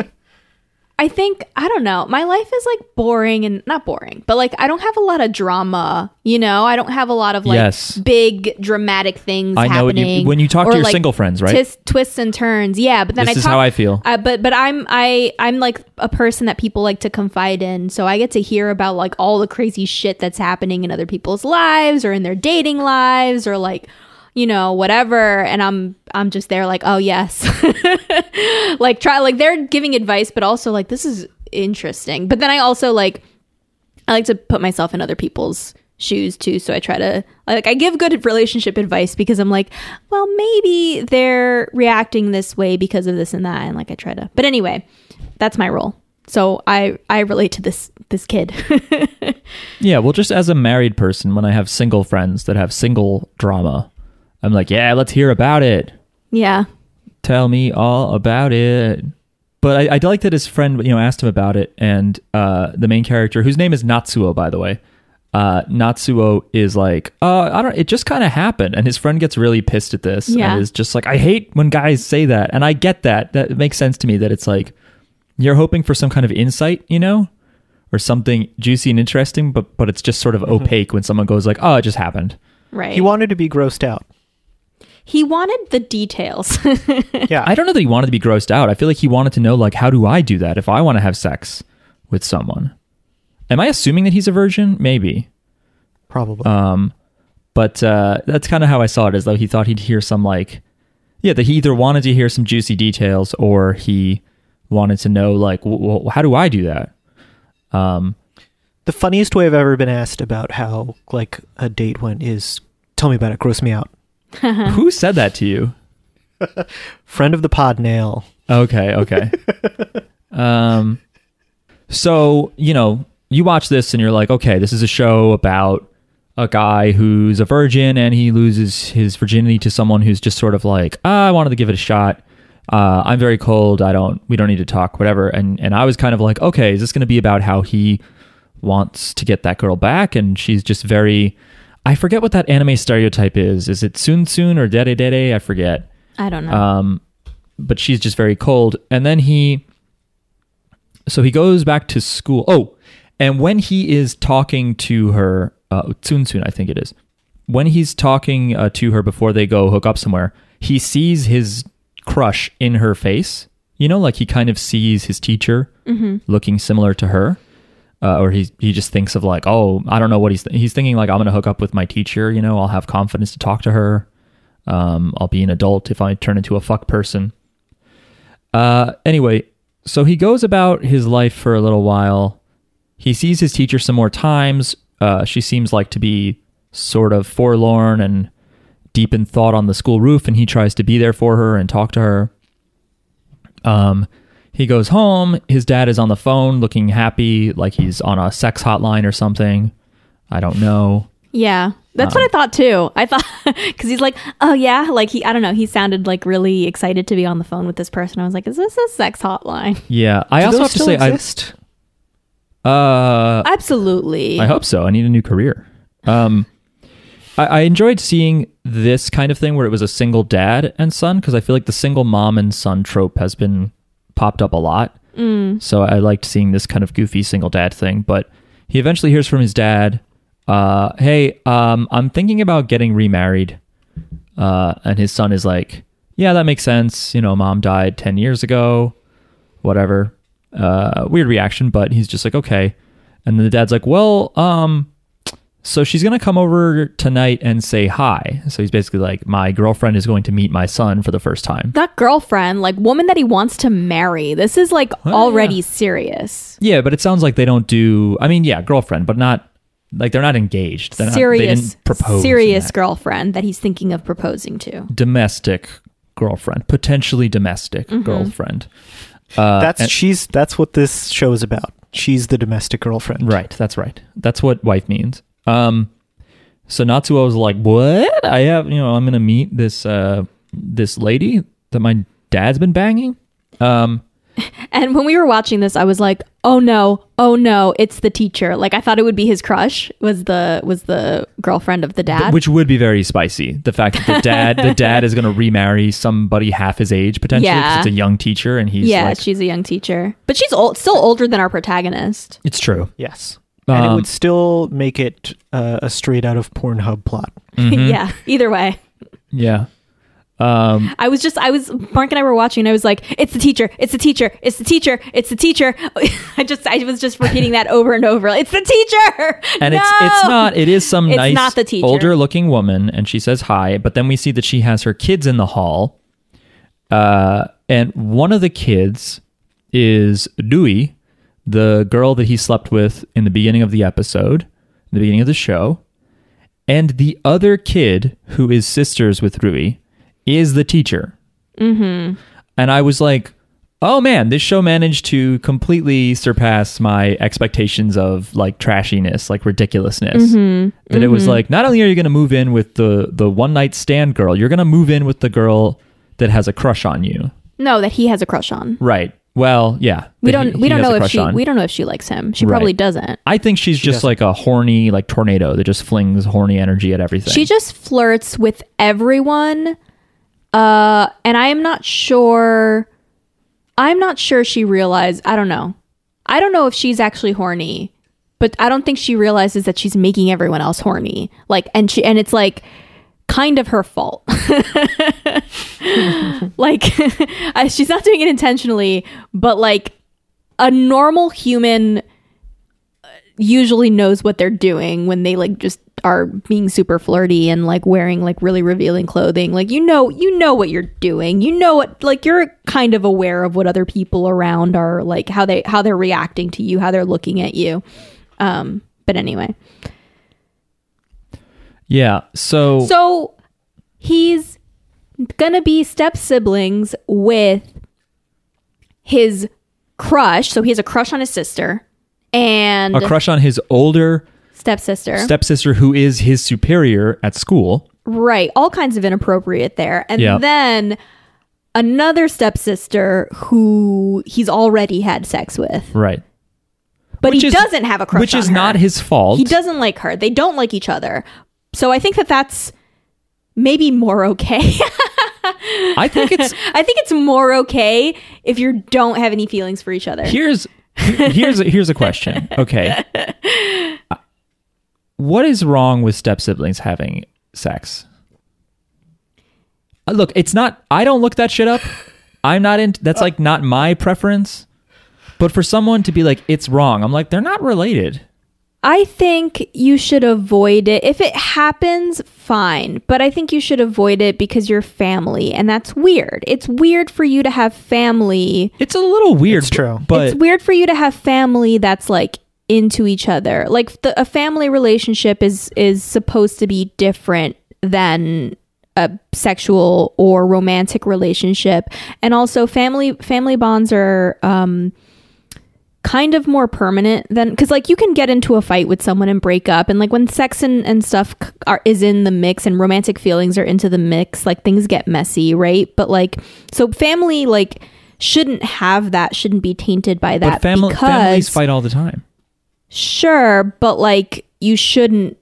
C: I think I don't know. My life is like boring and not boring, but like I don't have a lot of drama. You know, I don't have a lot of like
A: Yes.
C: big dramatic things
A: I know what you- when you talk to your
C: like,
A: single friends, right?
C: tis- twists and turns. Yeah, but then
A: This
C: I
A: is
C: talk,
A: how I feel.
C: Uh, but but I'm I I'm like a person that people like to confide in, so I get to hear about like all the crazy shit that's happening in other people's lives or in their dating lives or like you know whatever and i'm i'm just there like oh yes. [laughs] Like try like they're giving advice but also like this is interesting. But then i also like i like to put myself in other people's shoes too. So i try to like i give good relationship advice because i'm like well maybe they're reacting this way because of this and that. And like i try to but anyway that's my role. So i i relate to this this kid. [laughs]
A: Yeah, well, just as a married person, when I have single friends that have single drama, I'm like, yeah, let's hear about it.
C: yeah
A: Tell me all about it. But I, I like that his friend, you know, asked him about it, and uh, the main character, whose name is Natsuo, by the way, uh, Natsuo is like, uh, I don't. It just kind of happened, and his friend gets really pissed at this.
C: Yeah.
A: and is just like, I hate when guys say that, and I get that. That makes sense to me. That it's like you're hoping for some kind of insight, you know, or something juicy and interesting, but but it's just sort of opaque when someone goes like, oh, it just happened.
C: right
B: He wanted to be grossed out.
C: He wanted the details [laughs]
B: Yeah.
A: I don't know that he wanted to be grossed out. I feel like he wanted to know like how do I do that if I want to have sex with someone. Am I assuming that he's a virgin? Maybe.
B: probably.
A: Um but uh that's kind of how I saw it as though he thought he'd hear some like yeah, that he either wanted to hear some juicy details or he wanted to know like w- w- how do I do that? Um
B: the funniest way I've ever been asked about how like a date went is tell me about it, gross me out. [laughs]
A: Who said that to you? [laughs]
B: Friend of the pod nail.
A: Okay, okay. [laughs] um, so you know, you watch this and you're like, okay, this is a show about a guy who's a virgin and he loses his virginity to someone who's just sort of like, ah, I wanted to give it a shot. Uh, I'm very cold. I don't. We don't need to talk. Whatever. And and I was kind of like, okay, is this going to be about how he wants to get that girl back? And she's just very. I forget what that anime stereotype is. Is it tsun tsun or dere dere? I forget.
C: I don't know.
A: Um, but she's just very cold. And then he, so he goes back to school. Oh, and when he is talking to her, uh, Tsun Tsun, I think it is, when he's talking uh, to her before they go hook up somewhere, he sees his crush in her face. You know, like he kind of sees his teacher looking similar to her. Uh, or he he just thinks of like, oh, I don't know what he's he's thinking like I'm gonna hook up with my teacher. You know, I'll have confidence to talk to her. Um, I'll be an adult if I turn into a fuck person. Uh, anyway, so he goes about his life for a little while. He sees his teacher some more times. Uh, she seems like to be sort of forlorn and deep in thought on the school roof, and he tries to be there for her and talk to her. Um, he goes home. His dad is on the phone looking happy, like he's on a sex hotline or something. I don't know.
C: yeah, that's
A: um,
C: what I thought too. I thought [laughs] because he's like, oh yeah, like he, I don't know, he sounded like really excited to be on the phone with this person. I was like, is this a sex hotline? [laughs]
A: Yeah, I
B: Do
A: also have to
B: still
A: say,
B: exist?
A: I uh,
C: Absolutely.
A: I hope so. I need a new career. Um, I, I enjoyed seeing this kind of thing where it was a single dad and son because I feel like the single mom and son trope has been popped up a lot. Mm. So I liked seeing this kind of goofy single dad thing. But he eventually hears from his dad, uh, "Hey, um, I'm thinking about getting remarried." Uh, and his son is like, "Yeah, that makes sense. You know, mom died ten years ago. Whatever." Uh, weird reaction, but he's just like, "Okay." And then the dad's like, "Well, um, so she's gonna come over tonight and say hi." So he's basically like, "My girlfriend is going to meet my son for the first time."
C: Not girlfriend, like woman that he wants to marry. This is like
A: Well,
C: already
A: yeah.
C: serious.
A: Yeah, but it sounds like they don't do. I mean, yeah, girlfriend, but not like they're not engaged. They're not, they
C: serious,
A: didn't propose.
C: serious
A: that.
C: girlfriend that he's thinking of proposing to.
A: domestic girlfriend, potentially domestic
C: Mm-hmm.
A: girlfriend. Uh,
B: That's
A: and-
B: she's. That's what this show is about. She's the domestic girlfriend.
A: right. That's right. That's what wife means. Um, so Natsuo was like, "What? I have, you know, I'm gonna meet this uh this lady that my dad's been banging." Um, [laughs]
C: And when we were watching this, I was like, "Oh no, oh no, it's the teacher." Like I thought it would be his crush was the was the girlfriend of the dad.
A: which would be very spicy. The fact that the dad the dad is gonna remarry somebody half his age potentially 'cause
C: Yeah.
A: it's a young teacher and he's
C: yeah,
A: like,
C: she's a young teacher, but she's old, still older than our protagonist.
A: it's true.
B: Yes. And it
A: Um,
B: would still make it uh, a straight out of Pornhub plot.
A: Mm-hmm. [laughs]
C: yeah, either way.
A: Yeah. Um,
C: I was just, I was, Mark and I were watching, and I was like, it's the teacher, it's the teacher, it's the teacher, it's the teacher. [laughs] I just, I was just repeating that over and over. It's the teacher.
A: and it's
C: No!
A: it's not it is some
C: It's
A: nice
C: not the teacher.
A: older looking woman and she says hi but then we see that she has her kids in the hall uh, and one of the kids is Rui the girl that he slept with in the beginning of the episode the beginning of the show and the other kid who is sisters with Rui is the teacher mm-hmm. and I was like oh man, this show managed to completely surpass my expectations of like trashiness, like ridiculousness. That it was like, not only are you going to move in with the the one night stand girl, you're going to move in with the girl that has a crush on you,
C: No, that he has a crush on.
A: right? Well, yeah,
C: We don't,
A: he-
C: we
A: he
C: don't know if she,
A: on.
C: we don't know if she likes him. She
A: Right.
C: probably doesn't.
A: I think she's just
B: doesn't.
A: like a horny like tornado that just flings horny energy at everything.
C: She just flirts with everyone. Uh, and I'm not sure. I'm not sure she realized. I don't know. I don't know if she's actually horny, but I don't think she realizes that she's making everyone else horny. Like, and she, and it's like kind of her fault. [laughs] like, [laughs] she's not doing it intentionally, but like a normal human usually knows what they're doing when they like just are being super flirty and like wearing like really revealing clothing. Like you know you know what you're doing. You know what like you're kind of aware of what other people around are like how they how they're reacting to you how they're looking at you. Um but anyway
A: yeah. So,
C: so he's gonna be step siblings with his crush. So he has a crush on his sister and
A: A crush on his older
C: stepsister.
A: stepsister, who is his superior at school.
C: right. All kinds of inappropriate there. And
A: Yeah.
C: then another stepsister who he's already had sex with.
A: Right.
C: But
A: Which
C: he
A: is-
C: doesn't have a crush
A: Which is
C: her.
A: not his fault.
C: He doesn't like her. They don't like each other. So I think that that's maybe more okay.
A: I think it's [laughs]
C: I think it's more okay if you don't have any feelings for each other.
A: here's here's a, here's a question. Okay. What is wrong with step siblings having sex? Uh, Look, it's not I don't look that shit up. I'm not in that's like not my preference. But for someone to be like it's wrong, I'm like they're not related.
C: I think you should avoid it. If it happens, fine. But I think you should avoid it because you're family, and that's weird. It's weird for you to have family.
A: It's a little weird.
B: It's true.
A: But
C: it's weird for you to have family that's like into each other. Like the, a family relationship is is supposed to be different than a sexual or romantic relationship, and also family family bonds are um kind of more permanent than because like you can get into a fight with someone and break up and like when sex and, and stuff are is in the mix and romantic feelings are into the mix like things get messy right but like so family like shouldn't have that shouldn't be tainted by that
A: but family
C: because
A: families fight all the time.
C: sure but like you shouldn't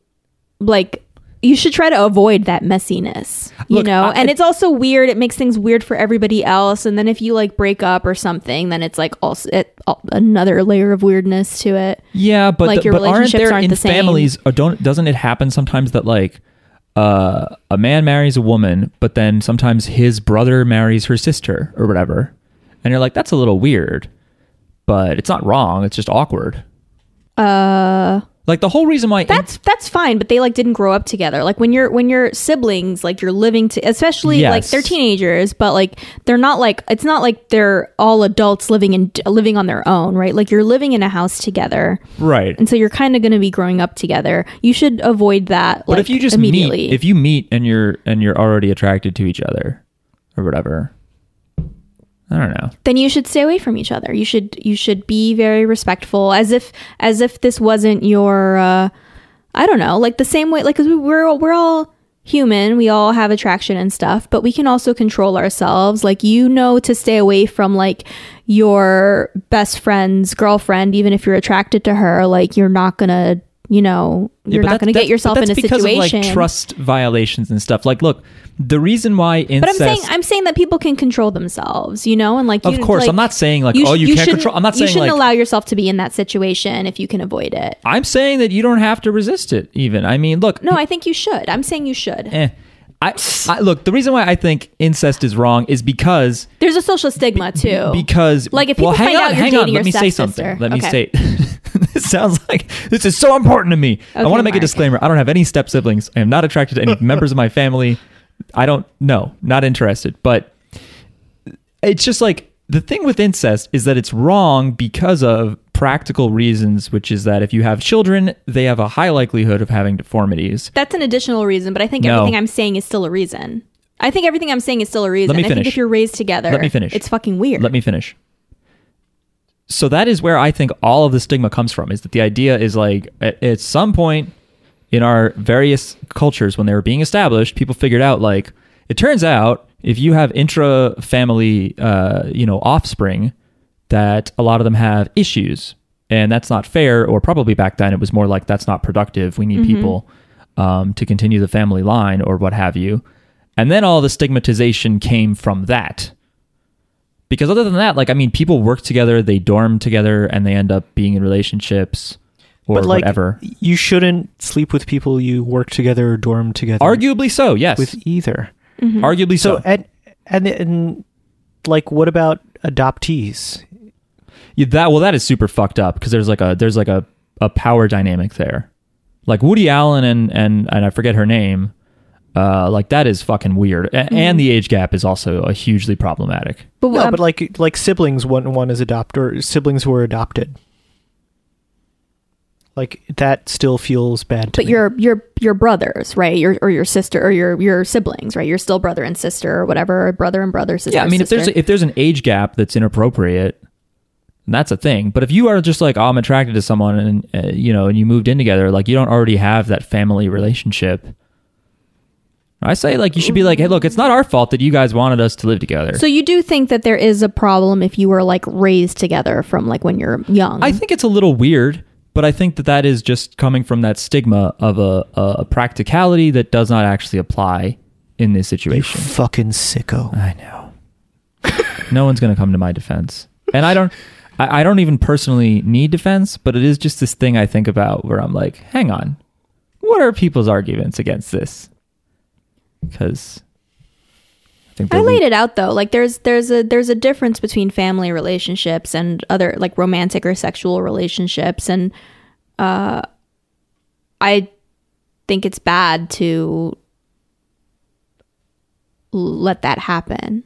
C: like you should try to avoid that messiness you
A: Look,
C: know
A: I-
C: and it's also weird it makes things weird for everybody else and then if you like break up or something then it's like also it, another layer of weirdness to it
A: Yeah, but
C: Like,
A: the-
C: your
A: but aren't
C: relationships
A: there
C: aren't
A: in
C: the same.
A: families? Or don't doesn't it happen sometimes that like uh, a man marries a woman, but then sometimes his brother marries her sister or whatever, and you're like, that's a little weird, but it's not wrong. It's just awkward.
C: uh
A: Like the whole reason why
C: that's that's fine but they like didn't grow up together. Like when you're when you're siblings like you're living to especially like they're teenagers but like they're not like it's not like they're all adults living in living on their own right? Like you're living in a house together.
A: Right.
C: and so you're kind of going to be growing up together. You should avoid that
A: But
C: like,
A: if you just
C: immediately.
A: meet, if you meet and you're and you're already attracted to each other or whatever, I don't know.
C: then you should stay away from each other. You should you should be very respectful as if as if this wasn't your uh i don't know like the same way like 'cause we, we're we're all human. We all have attraction and stuff but we can also control ourselves. Like you know to stay away from like your best friend's girlfriend even if you're attracted to her like you're not gonna you know you're
A: but
C: not going to get yourself in a
A: because
C: situation
A: of like trust violations and stuff. Like, look, the reason why incest.
C: but I'm saying I'm saying that people can control themselves, you know, and like
A: Of course,
C: like,
A: I'm not saying, like,
C: sh-
A: oh, you can't control- I'm not saying you
C: shouldn't
A: like-
C: allow yourself to be in that situation if you can avoid it.
A: I'm saying that you don't have to resist it. Even I mean, look,
C: No, I think you should. I'm saying you should.
A: eh, I, I look. The reason why I think incest is wrong is because
C: There's a social stigma too.
A: because
C: Like, if
A: well,
C: people
A: hang
C: find
A: on,
C: out you're
A: hang on.
C: dating
A: Let
C: your
A: me say something. Let me
C: Okay.
A: say. [laughs] this sounds like this is so important to me. I want to make a disclaimer. I don't have any step siblings. I am not attracted to any [laughs] members of my family. I don't. No, not interested. But it's just like the thing with incest is that it's wrong because of practical reasons, which is that if you have children, they have a high likelihood of having deformities.
C: That's an additional reason, but I think
A: No.
C: everything I'm saying is still a reason. I think everything I'm saying is still a reason.
A: Let me
C: I think
A: finish.
C: if you're raised together,
A: Let me finish.
C: It's fucking weird.
A: Let me finish. So that is where I think all of the stigma comes from is that the idea is like at, at some point in our various cultures when they were being established, people figured out like it turns out if you have intra family uh, you know offspring that a lot of them have issues. And that's not fair or probably back then it was more like that's not productive. We need people um, to continue the family line or what have you. And then all the stigmatization came from that. Because other than that like i mean people work together they dorm together and they end up being in relationships or
B: but like,
A: whatever.
B: you shouldn't sleep with people you work together or dorm together
A: arguably so yes.
B: with either.
A: arguably so,
B: So. and and and like, what about adoptees?
A: Yeah, that well that is super fucked up because there's like a there's like a, a power dynamic there like woody allen and and and i forget her name uh like that is fucking weird A- and the age gap is also a hugely problematic
C: but,
B: No,
C: um,
B: but like like siblings. One one is adopt or siblings who are adopted. Like that still feels bad to
C: But
B: me.
C: you're you're your brothers, right? Your or your sister or your your siblings, right? You're still brother and sister or whatever, brother and brother, sister.
A: Yeah, I mean, if there's
C: sister.
A: if there's an age gap that's inappropriate, that's a thing. But if you are just like, oh, I'm attracted to someone, and uh, you know, and you moved in together, like you don't already have that family relationship. I say like you should be like, hey, look, it's not our fault that you guys wanted us to live together.
C: So you do think that there is a problem if you were like raised together from like when you're young?
A: I think it's a little weird, but I think that that is just coming from that stigma of a, a practicality that does not actually apply in this
B: you
A: situation.
B: fucking sicko.
A: I know. [laughs] no one's going to come to my defense, and I don't. I, I don't even personally need defense, but it is just this thing I think about where I'm like, hang on, what are people's arguments against this? Because I think
C: I laid it out though. Like there's there's a there's a difference between family relationships and other like romantic or sexual relationships and uh I think it's bad to let that happen.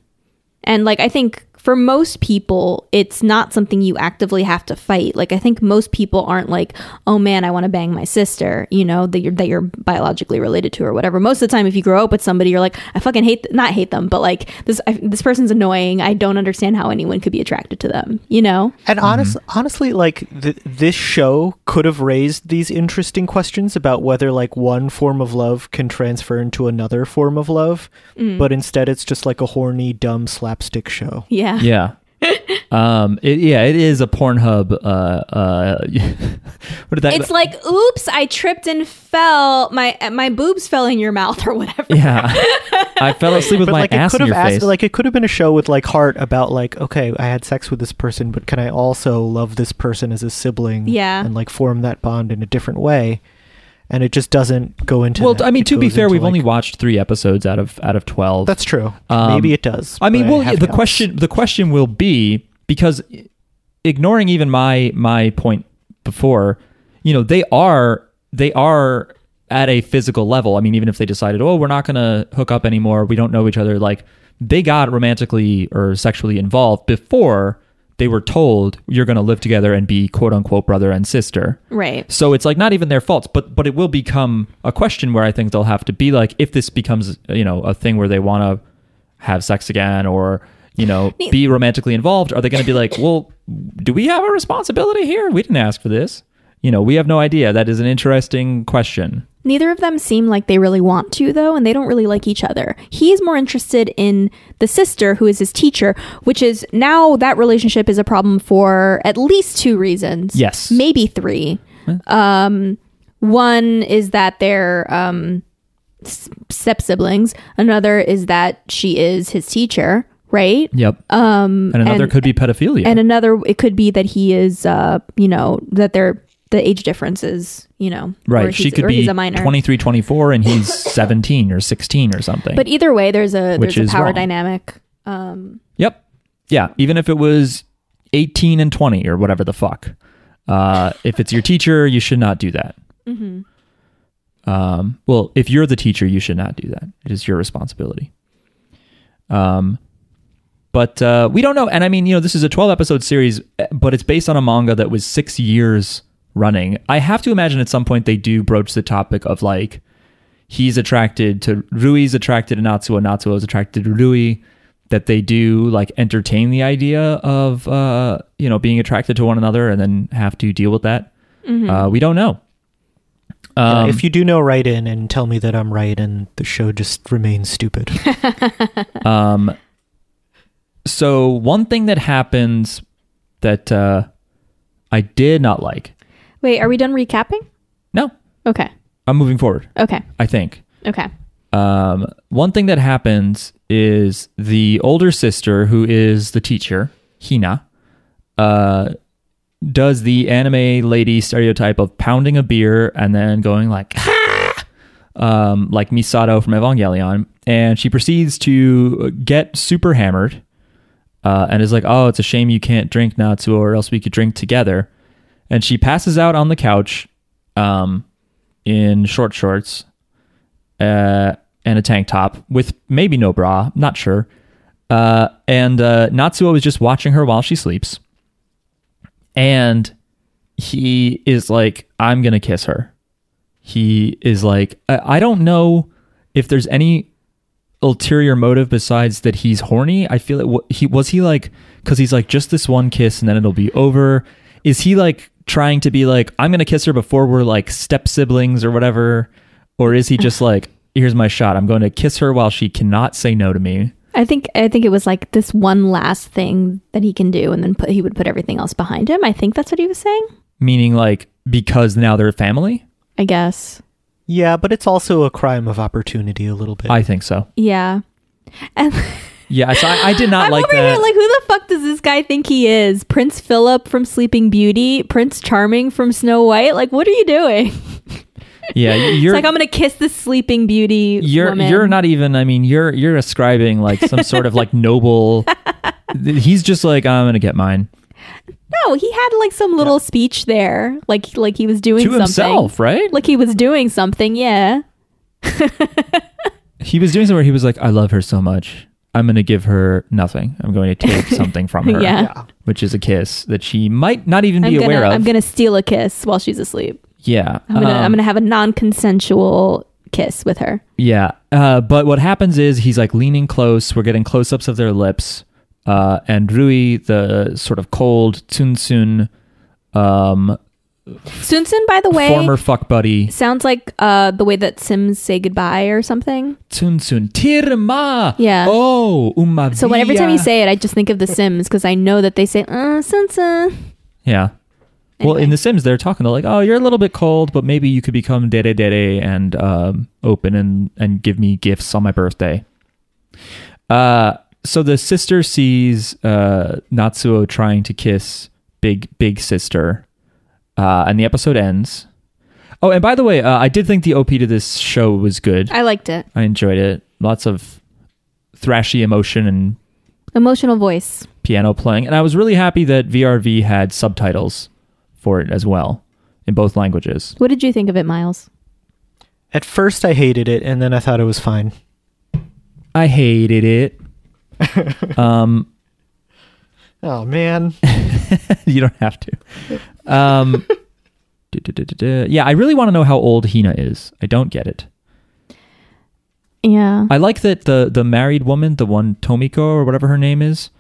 C: And like I think for most people it's not something you actively have to fight. Like I think most people aren't like, "Oh man, I want to bang my sister," you know, that you're that you're biologically related to or whatever. Most of the time if you grow up with somebody you're like, "I fucking hate th- not hate them, but like this I, this person's annoying. I don't understand how anyone could be attracted to them." You know?
B: And mm-hmm. honest, honestly, like th- this show could have raised these interesting questions about whether like one form of love can transfer into another form of love, mm. but instead it's just like a horny, dumb slapstick show.
C: Yeah.
A: Yeah. um. It, yeah. It is a Pornhub. Uh. Uh. [laughs] what did that?
C: It's like, "Oops, I tripped and fell. My my boobs fell in your mouth or whatever."
A: yeah. [laughs] I fell asleep with
B: But
A: my
B: like it
A: ass
B: could
A: in
B: have
A: your
B: asked,
A: face.
B: like it could have been a show with like heart about like okay, I had sex with this person, but can I also love this person as a sibling?
C: Yeah.
B: and like form that bond in a different way. And it just doesn't go into.
A: well,
B: that.
A: I mean,
B: It
A: to be fair, we've only watched three episodes out of out of twelve.
B: That's true.
A: Um,
B: Maybe it does.
A: I mean, well,
B: have
A: the question the question will be because ignoring even my my point before, you know, they are they are at a physical level. I mean, even if they decided, oh, we're not going to hook up anymore, we don't know each other, like they got romantically or sexually involved before they were told you're going to live together and be quote unquote brother and sister.
C: Right.
A: So it's like not even their faults, but but it will become a question where I think they'll have to be like, if this becomes you know a thing where they want to have sex again or you know be romantically involved, are they going to be like, [laughs] well, do we have a responsibility here? We didn't ask for this. You know, we have no idea. That is an interesting question.
C: Neither of them seem like they really want to, though, and they don't really like each other. He's more interested in the sister, who is his teacher, which is now that relationship is a problem for at least two reasons.
A: Yes.
C: Maybe three. Um, one is that they're um, step siblings, another is that she is his teacher, right?
A: Yep. Um, and another
C: and-
A: could be pedophilia.
C: And another, it could be that he is, uh, you know, that they're the age difference is, you know,
A: right. She could be
C: a minor.
A: 23, 24, and he's [laughs] 17 or 16 or something.
C: But either way, there's a
A: Which
C: there's
A: is
C: a power
A: wrong.
C: dynamic. Um,
A: Yep. Yeah. Even if it was 18 and 20 or whatever the fuck. Uh, if it's your teacher, you should not do that. Um, well, if you're the teacher, you should not do that. It is your responsibility. Um, but uh, we don't know. And I mean, you know, this is a 12 episode series, eh, but it's based on a manga that was six years running. I have to imagine at some point they do broach the topic of like, he's attracted to Rui's attracted to Natsuo, Natsuo is attracted to Rui, that they do like entertain the idea of uh, you know being attracted to one another and then have to deal with that. Uh, we don't know.
B: Yeah,
A: Um,
B: if you do know, write in and tell me that I'm right, and the show just remains stupid. [laughs]
A: um, so one thing that happens that uh, I did not like.
C: Wait, are we done recapping?
A: No,
C: Okay.
A: I'm moving forward.
C: Okay.
A: I think.
C: Okay.
A: Um, one thing that happens is the older sister, who is the teacher, Hina, uh, does the anime lady stereotype of pounding a beer and then going like, "Ah!" um, like Misato from Evangelion, and she proceeds to get super hammered, uh, and is like, "Oh, it's a shame you can't drink Natsuo, or else we could drink together." And she passes out on the couch, um, in short shorts, uh, and a tank top with maybe no bra, not sure. Uh, and uh, Natsuo is just watching her while she sleeps. And he is like, I'm gonna kiss her. He is like, I, I don't know if there's any ulterior motive besides that he's horny. I feel it. wa- He was he like because he's like just this one kiss and then it'll be over. Is he like trying to be like I'm gonna kiss her before we're like step siblings or whatever, or is he just like here's my shot? I'm going to kiss her while she cannot say no to me.
C: I think I think it was like this one last thing that he can do, and then put, he would put everything else behind him. I think that's what he was saying.
A: Meaning like because now they're family.
C: I guess.
B: Yeah, but it's also a crime of opportunity a little bit.
A: I think so.
C: Yeah. And
A: Yeah, so I, I did not
C: I'm
A: like
C: over
A: that.
C: here like, who the fuck does this guy think he is? Prince Philip from Sleeping Beauty, Prince Charming from Snow White. Like, what are you doing? [laughs]
A: yeah, you're
C: like I'm gonna kiss this Sleeping Beauty
A: you're
C: woman.
A: you're not even. I mean, you're you're ascribing like some sort of like [laughs] noble. He's just like I'm gonna get mine
C: No, he had like some little speech there, like like he was doing
A: to
C: something.
A: himself, right?
C: Like he was doing something. Yeah. [laughs]
A: he was doing something where he was like, "I love her so much. I'm gonna give her nothing. I'm going to take [laughs] something from her,
C: Yeah.
B: yeah.
A: which is a kiss that she might not even
C: I'm
A: be
C: gonna
A: aware of."
C: I'm gonna steal a kiss while she's asleep.
A: yeah,
C: I'm gonna
A: um,
C: gonna have a non-consensual kiss with her.
A: Yeah. Uh, but what happens is he's like leaning close. We're getting close ups of their lips. Uh, and Rui, the sort of cold Tsun um,
C: Sun Sun, by the way,
A: former fuck buddy.
C: sounds like uh the way that Sims say goodbye or something.
A: Tsun Tirma.
C: Yeah.
A: Oh, uma
C: So when every time you say it, I just think of The Sims because I know that they say uh Sun Sun.
A: Yeah. Well, in The Sims, they're talking. They're like, "Oh, you're a little bit cold, but maybe you could become dere dere and um, open and and give me gifts on my birthday." Uh, so the sister sees uh, Natsuo trying to kiss big big sister, uh, and the episode ends. Oh, and by the way, uh, I did think the OP to this show was good.
C: I liked it.
A: I enjoyed it. Lots of thrashy emotion and
C: Emotional voice.
A: piano playing. And I was really happy that VRV had subtitles for it as well in both languages.
C: What did you think of it, Miles?
B: At first, I hated it, and then I thought it was fine.
A: I hated it. [laughs] um,
B: Oh man, [laughs]
A: you don't have to. [laughs] Um, [laughs] yeah, I really want to know how old Hina is. I don't get it.
C: Yeah.
A: I like that the the married woman, the one Tomiko or whatever her name is,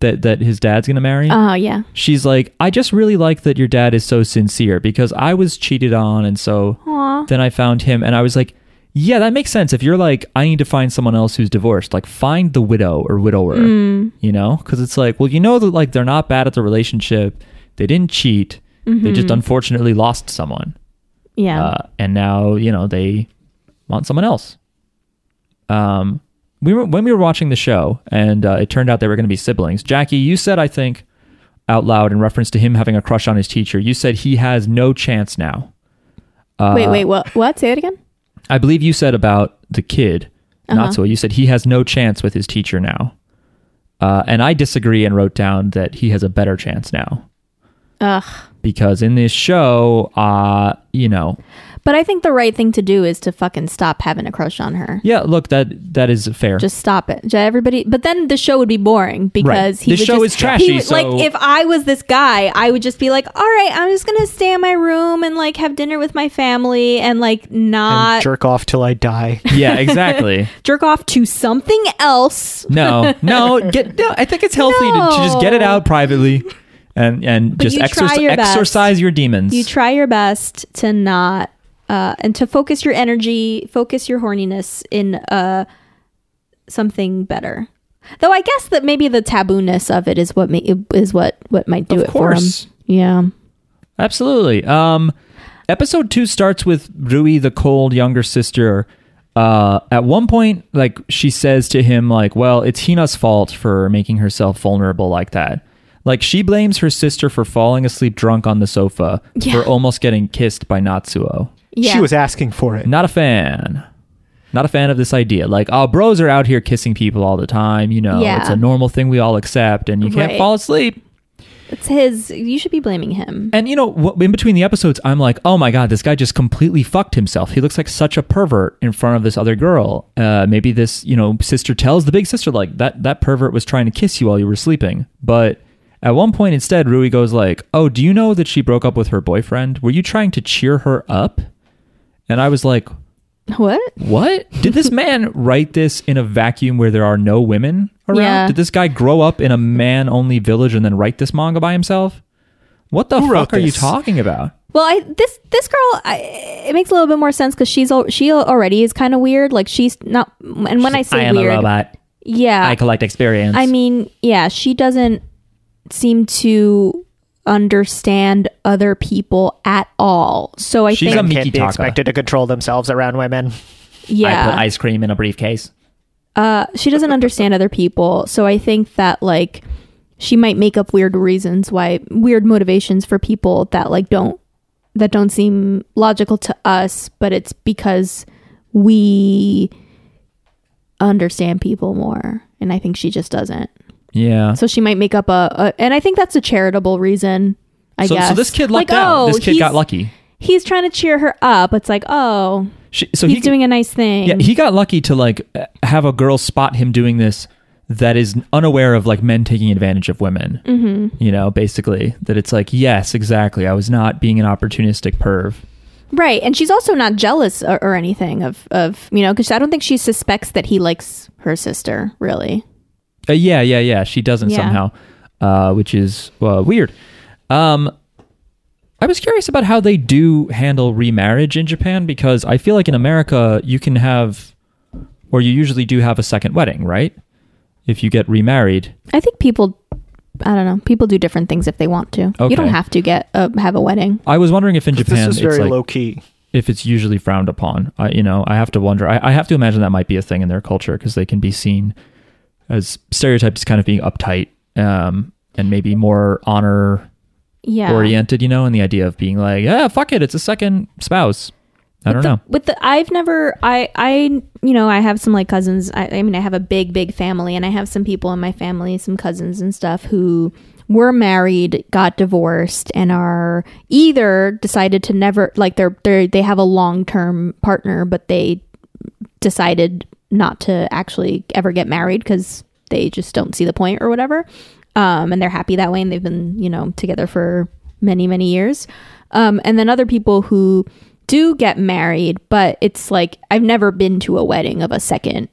A: that that his dad's gonna marry.
C: Oh yeah.
A: She's like, I just really like that your dad is so sincere because I was cheated on, and so
C: Aw.
A: then I found him, and I was like, yeah, that makes sense. If you're like, I need to find someone else who's divorced, like find the widow or widower,
C: Mm.
A: you know, because it's like, well, you know that like they're not bad at the relationship, they didn't cheat, they just unfortunately lost someone,
C: Mm-hmm. Yeah.
A: uh, and now you know they want someone else. Um, we were when we were watching the show, and uh, it turned out they were going to be siblings. Jackie, you said, I think, out loud in reference to him having a crush on his teacher. You said he has no chance now. Uh,
C: wait, wait, what? What? Say it again.
A: I believe you said about the kid,
C: Uh-huh.
A: Natsuo. You said he has no chance with his teacher now. Uh, and I disagree and wrote down that he has a better chance now.
C: Ugh.
A: Because in this show, uh, you know,
C: But I think the right thing to do is to fucking stop having a crush on her.
A: yeah, look, that that is fair.
C: Just stop it. Everybody. But then the show would be boring because he
A: The show
C: just,
A: is trashy,
C: he would-
A: so-
C: Like if I was this guy, I would just be like, "All right, I'm just gonna stay in my room and like have dinner with my family and like
B: and
C: not
B: jerk off till I die. [laughs]
A: yeah, exactly. [laughs]
C: jerk off to something else."
A: No, no, [laughs] get. No, I think it's healthy to, to just get it out privately, and and
C: But
A: just
C: you
A: exorci-
C: your best.
A: exorcise your demons.
C: You try your best to not uh, and to focus your energy, focus your horniness in uh, something better. Though I guess that maybe the tabooness of it is what ma- is what what might do
A: Of
C: it
A: course.
C: for him. Yeah.
A: Absolutely. Um, episode two starts with Rui, the cold younger sister. Uh, at one point, like she says to him, like, "Well, it's Hina's fault for making herself vulnerable like that." Like she blames her sister for falling asleep drunk on the sofa
C: Yeah.
A: for almost getting kissed by Natsuo.
C: Yeah.
B: She was asking for it.
A: Not a fan. Not a fan of this idea. Like, oh, bros are out here kissing people all the time. You know,
C: Yeah.
A: it's a normal thing we all accept, and you can't
C: Right.
A: fall asleep.
C: It's his. You should be blaming him.
A: And you know, in between the episodes, I'm like, oh my god, this guy just completely fucked himself. He looks like such a pervert in front of this other girl. Uh, maybe this, you know, sister tells the big sister like that that pervert was trying to kiss you while you were sleeping. But At one point, instead, Rui goes like, "Oh, do you know that she broke up with her boyfriend? Were you trying to cheer her up?" And I was like,
C: What?
A: "What? Did this [laughs] man write this in a vacuum where there are no women around?
C: Yeah.
A: Did this guy grow up in a man-only village and then write this manga by himself? What the
B: Who
A: fuck are you talking about?"
C: Well, I this this girl, I, it makes a little bit more sense because she's al- she already is kind of weird. Like she's not, and when I say weird, yeah, I
A: collect experience.
C: I mean, yeah, she doesn't seem to understand other people at all. So I
A: She's
C: think,
A: a
B: can't be
A: Taka.
B: expected to control themselves around women.
C: yeah,
A: I put ice cream in a briefcase.
C: uh, she doesn't understand other people. So I think that like she might make up weird reasons why weird motivations for people that like don't that don't seem logical to us, but it's because we understand people more, and I think she just doesn't.
A: Yeah.
C: So she might make up a, a and I think that's a charitable reason. I
A: so,
C: guess.
A: so this kid
C: like,
A: lucked out.
C: oh,
A: This kid got lucky.
C: He's trying to cheer her up. It's like, oh,
A: She, so
C: he's
A: he
C: doing a nice thing.
A: Yeah, he got lucky to like have a girl spot him doing this that is unaware of like men taking advantage of women. Mm-hmm. You know, basically that it's like, yes, exactly. I was not being an opportunistic perv.
C: Right, and she's also not jealous or, or anything of of you know because I don't think she suspects that he likes her sister really.
A: Uh, yeah, yeah, yeah. She doesn't
C: Yeah.
A: somehow, uh, which is uh, weird. Um, I was curious about how they do handle remarriage in Japan because I feel like in America you can have, or you usually do have a second wedding, right? If you get remarried.
C: I think people, I don't know, people do different things if they want to.
A: Okay.
C: You don't have to get a, have a wedding.
A: I was wondering if in Japan
B: this is
A: it's
B: very
A: like,
B: low key.
A: if it's usually frowned upon. I, you know, I have to wonder. I, I have to imagine that might be a thing in their culture because they can be seen as stereotyped as kind of being uptight um, and maybe more honor
C: Yeah,
A: oriented. You know, and the idea of being like, yeah, fuck it, it's a second spouse. I don't
C: the,
A: know.
C: With the, I've never, I, I, you know, I have some like cousins. I, I mean, I have a big, big family, and I have some people in my family, some cousins and stuff who were married, got divorced, and are either decided to never, like, they're, they're, they have a long term partner, but they decided not to actually ever get married because they just don't see the point or whatever. Um, and they're happy that way, and they've been, you know, together for many, many years. Um, and then other people who do get married, but it's like I've never been to a wedding of a second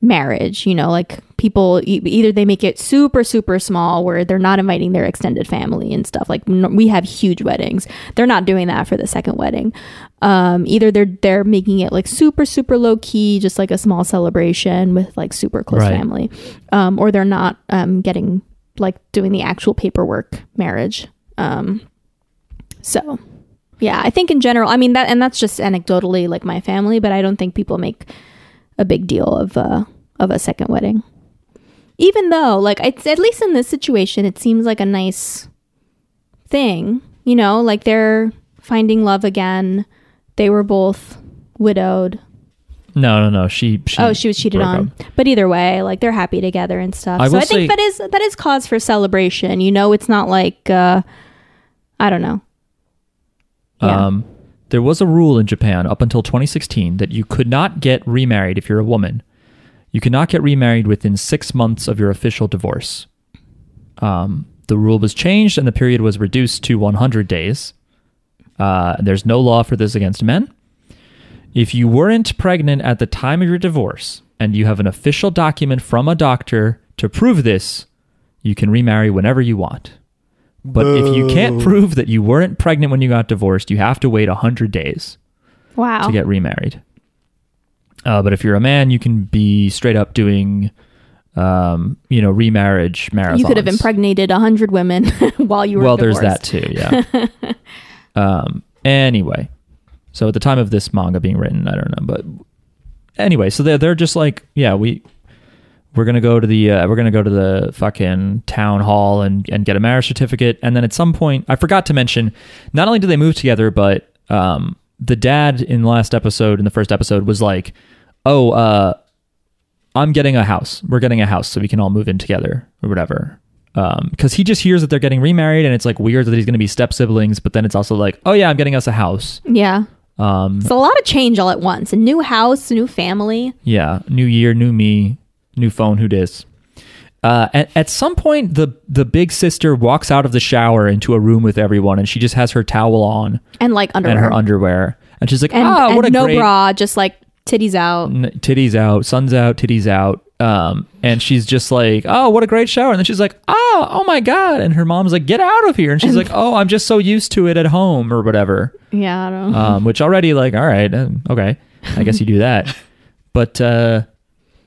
C: marriage. You know, like people e- either they make it super, super small where they're not inviting their extended family and stuff. Like we have huge weddings, they're not doing that for the second wedding. Um, either they're they're making it like super, super low key, just like a small celebration with like super close
A: Right.
C: family, um, or they're not um, getting like doing the actual paperwork marriage. Um, so yeah, I think in general, I mean that, and that's just anecdotally like my family, but I don't think people make a big deal of uh, of a second wedding. Even though, like, it's at least in this situation, it seems like a nice thing. You know, like they're finding love again. They were both widowed.
A: No, no, no. She, she
C: oh, she was cheated on.
A: up.
C: But either way, like they're happy together and stuff.
A: I
C: so I think
A: say-
C: that is that is cause for celebration. You know, it's not like uh, I don't know. Yeah.
A: Um, there was a rule in Japan up until 2016 that you could not get remarried if you're a woman. You could not get remarried within six months of your official divorce. Um, the rule was changed and the period was reduced to 100 days. Uh, there's no law for this against men. If you weren't pregnant at the time of your divorce and you have an official document from a doctor to prove this, you can remarry whenever you want. But if you can't prove that you weren't pregnant when you got divorced, you have to wait 100 days
C: Wow.
A: to get remarried. Uh, but if you're a man, you can be straight up doing, um, you know, remarriage marathons.
C: You could have impregnated a hundred women [laughs] while you were
A: Well, there's that too, yeah. [laughs] um, anyway, so at the time of this manga being written, I don't know, but anyway, so they're they're just like, yeah, we we're gonna go to the uh, we're gonna go to the fucking town hall and and get a marriage certificate, and then at some point, I forgot to mention, not only do they move together, but um, the dad in the last episode, in the first episode, was like, oh, uh, I'm getting a house. We're getting a house so we can all move in together or whatever. Because he just hears that they're getting remarried and it's like weird that he's going to be step siblings, but then it's also like, oh yeah, I'm getting us a house.
C: Yeah.
A: Um,
C: It's a lot of change all at once. A new house, a new family.
A: yeah, new year, new me, new phone, who dis. Uh, at, at some point, the the big sister walks out of the shower into a room with everyone, and she just has her towel on
C: and like underwear
A: and her underwear, and she's like,
C: and,
A: "Ah,
C: and
A: what a
C: no
A: great
C: bra, just like titties out.
A: n- titties out, sun's out, titties out." Um, and she's just like, "Oh, what a great shower!" And then she's like, "Oh, oh my god!" And her mom's like, "Get out of here!" And she's like, "Oh, I'm just so used to it at home or whatever."
C: Yeah, I don't know.
A: um, which already like all right uh, okay i guess you do that [laughs] but uh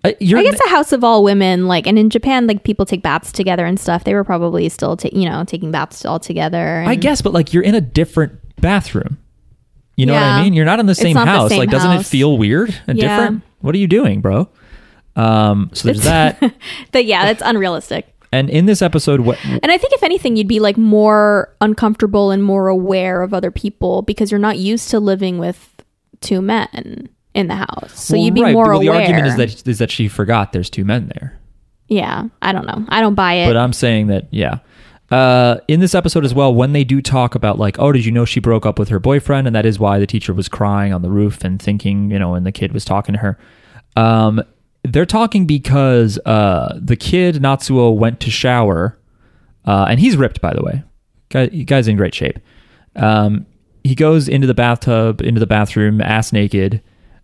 A: I- you're
C: I guess a house of all women, like, and in Japan, like people take baths together and stuff. They were probably still, ta- you know, taking baths all together. And
A: i guess but like you're in a different bathroom you know what i mean you're not in the same
C: not the
A: house
C: same
A: like doesn't it feel weird and
C: Yeah.
A: different what are you doing bro um so there's [laughs] that
C: But yeah, that's unrealistic.
A: and in this episode what
C: And I think if anything, you'd be like more uncomfortable and more aware of other people because you're not used to living with two men in the house. So you'd be
A: right,
C: more
A: well, the
C: aware.
A: argument is that is that she forgot there's two men there
C: yeah, I don't know. I don't buy it.
A: but I'm saying that yeah. Uh, in this episode as well, when they do talk about like, oh, did you know she broke up with her boyfriend, and that is why the teacher was crying on the roof and thinking, you know, and the kid was talking to her. Um, they're talking because uh, the kid Natsuo went to shower, uh, and he's ripped, by the way. Guy, guy's in great shape. Um, he goes into the bathtub, into the bathroom, ass naked,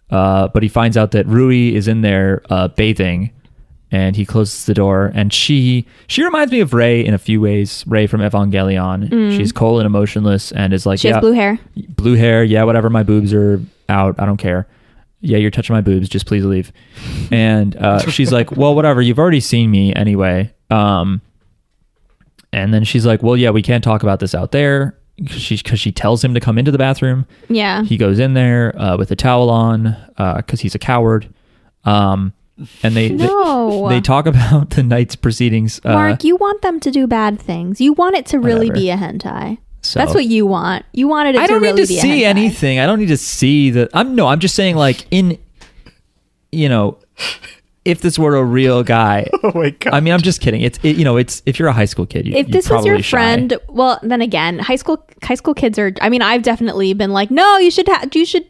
A: uh, but he finds out that Rui is in there uh, bathing, and he closes the door. And she she reminds me of Ray in a few ways. Rei from Evangelion. She's cold and emotionless, and is like,
C: Mm. she
A: yeah,
C: has blue hair.
A: blue hair. Yeah, whatever. My boobs are out. I don't care. Yeah, you're touching my boobs. Just please leave. And uh, [laughs] she's like, well, whatever. You've already seen me anyway. Um, and then she's like, well, yeah, we can't talk about this out there. She because she tells him to come into the bathroom.
C: Yeah.
A: He goes in there uh, with a towel on because he's a coward. Um, and they,
C: No.
A: they they talk about the night's proceedings. Uh,
C: Mark, you want them to do bad things. You want it to really
A: whatever.
C: be a hentai.
A: so-
C: That's what you want. You wanted it
A: I don't
C: to really
A: need to see anything. I don't need to see the. I'm no. I'm just saying like in, you know, if this were a real guy. [laughs]
B: Oh my god.
A: I mean, I'm just kidding. It's it, you know, it's if you're a high school kid. You,
C: if
A: you're
C: this was your
A: probably shy.
C: friend, well, then again, high school high school kids are. I mean, I've definitely been like, no, you should have, you should,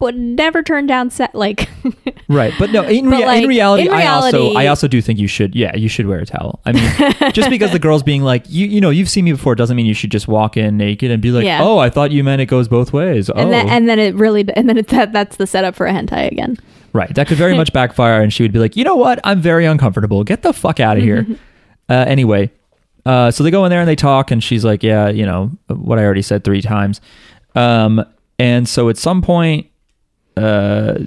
C: would never turn down set like. [laughs]
A: right? But no, in,
C: But,
A: rea-
C: like,
A: in reality,
C: in
A: I also I also do think you should. Yeah, you should wear a towel. I mean, [laughs] just because the girl's being like, you you know, you've seen me before, doesn't mean you should just walk in naked and be like,
C: Yeah.
A: oh, I thought you meant it goes both ways.
C: and
A: oh,
C: then and then it really and then it, that that's the setup for a hentai again.
A: Right. That could very much [laughs] backfire, and she would be like, you know what? I'm very uncomfortable. Get the fuck out of here. [laughs] uh, anyway, uh, so they go in there and they talk, and she's like, yeah, you know, what I already said three times. Um, and so at some point, uh,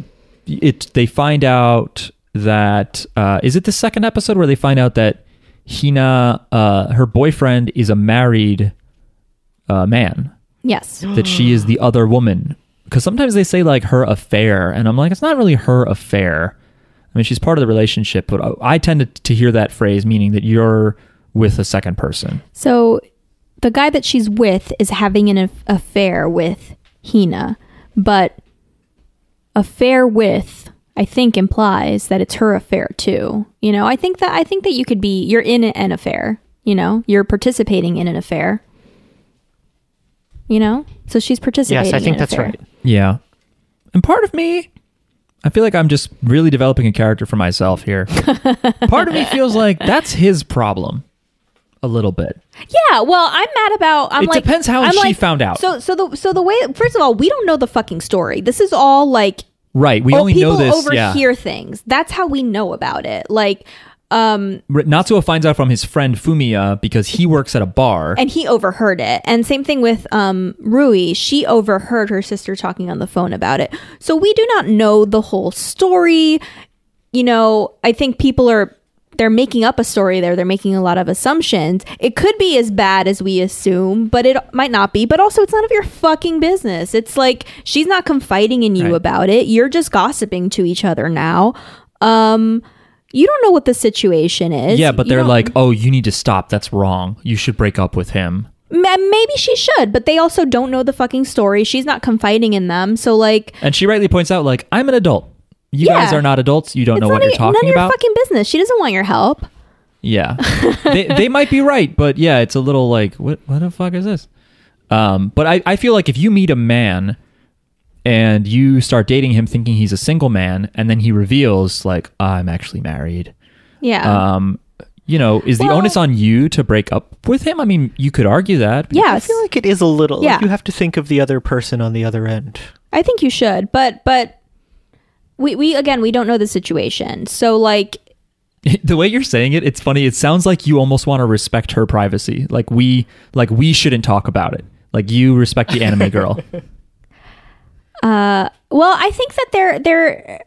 A: it they find out that uh, is it the second episode where they find out that Hina, uh, her boyfriend, is a married uh, man
C: Yes.
A: that she is the other woman. Because sometimes they say like her affair, and I'm like, it's not really her affair. I mean, she's part of the relationship, but I- I tend to, to hear that phrase meaning that you're with a second person.
C: So the guy that she's with is having an affair with Hina, but affair with I think implies that it's her affair too. You know, I think that I think that you could be you're in an affair, you know, you're participating in an affair. You know? So she's participating
B: yes, I
C: in
B: think
C: an
B: that's
C: affair.
B: right.
A: Yeah. And part of me, I feel like I'm just really developing a character for myself here. [laughs] part of me feels like that's his problem a little bit.
C: Yeah, well, I'm mad about. I'm
A: It
C: like,
A: depends how
C: I'm
A: she
C: like-
A: found out.
C: So, so the so the way. First of all, we don't know the fucking story. This is all like
A: Right. We
C: oh,
A: only
C: people
A: know this. Yeah.
C: overhear things. That's how we know about it. Like, um,
A: Natsuo finds out from his friend Fumiya because he works at a bar.
C: and he overheard it. And same thing with um Rui. She overheard her sister talking on the phone about it. So we do not know the whole story. You know, I think people are they're making up a story there. They're making a lot of assumptions. It could be as bad as we assume, but it might not be. But also, it's none of your fucking business. It's like she's not confiding in you
A: Right.
C: about it. You're just gossiping to each other now. Um, you don't know what the situation is.
A: yeah, but
C: You
A: they're
C: don't-
A: like, oh, you need to stop. That's wrong. You should break up with him.
C: Maybe she should, but they also don't know the fucking story. She's not confiding in them, so like,
A: And she rightly points out, like, I'm an adult. You
C: Yeah.
A: guys are not adults. You don't
C: it's
A: know what you're talking
C: none of your
A: about.
C: fucking business. She doesn't want your help.
A: Yeah, [laughs] they they might be right, but yeah, it's a little like what what the fuck is this? Um, but I I feel like if you meet a man and you start dating him thinking he's a single man, and then he reveals like I'm actually married,
C: Yeah,
A: um, you know, is the
C: Well-
A: onus on you to break up with him? I mean, you could argue that.
B: Yeah
C: i
B: feel like it is a little.
C: Yeah.
B: Like you have to think of the other person on the other end.
C: I think you should, but but we we again we don't know the situation. So like [laughs]
A: the way you're saying it, it's funny. It sounds like you almost want to respect her privacy. Like we, like we shouldn't talk about it. Like you respect the anime girl. [laughs]
C: uh well, I think that they're they're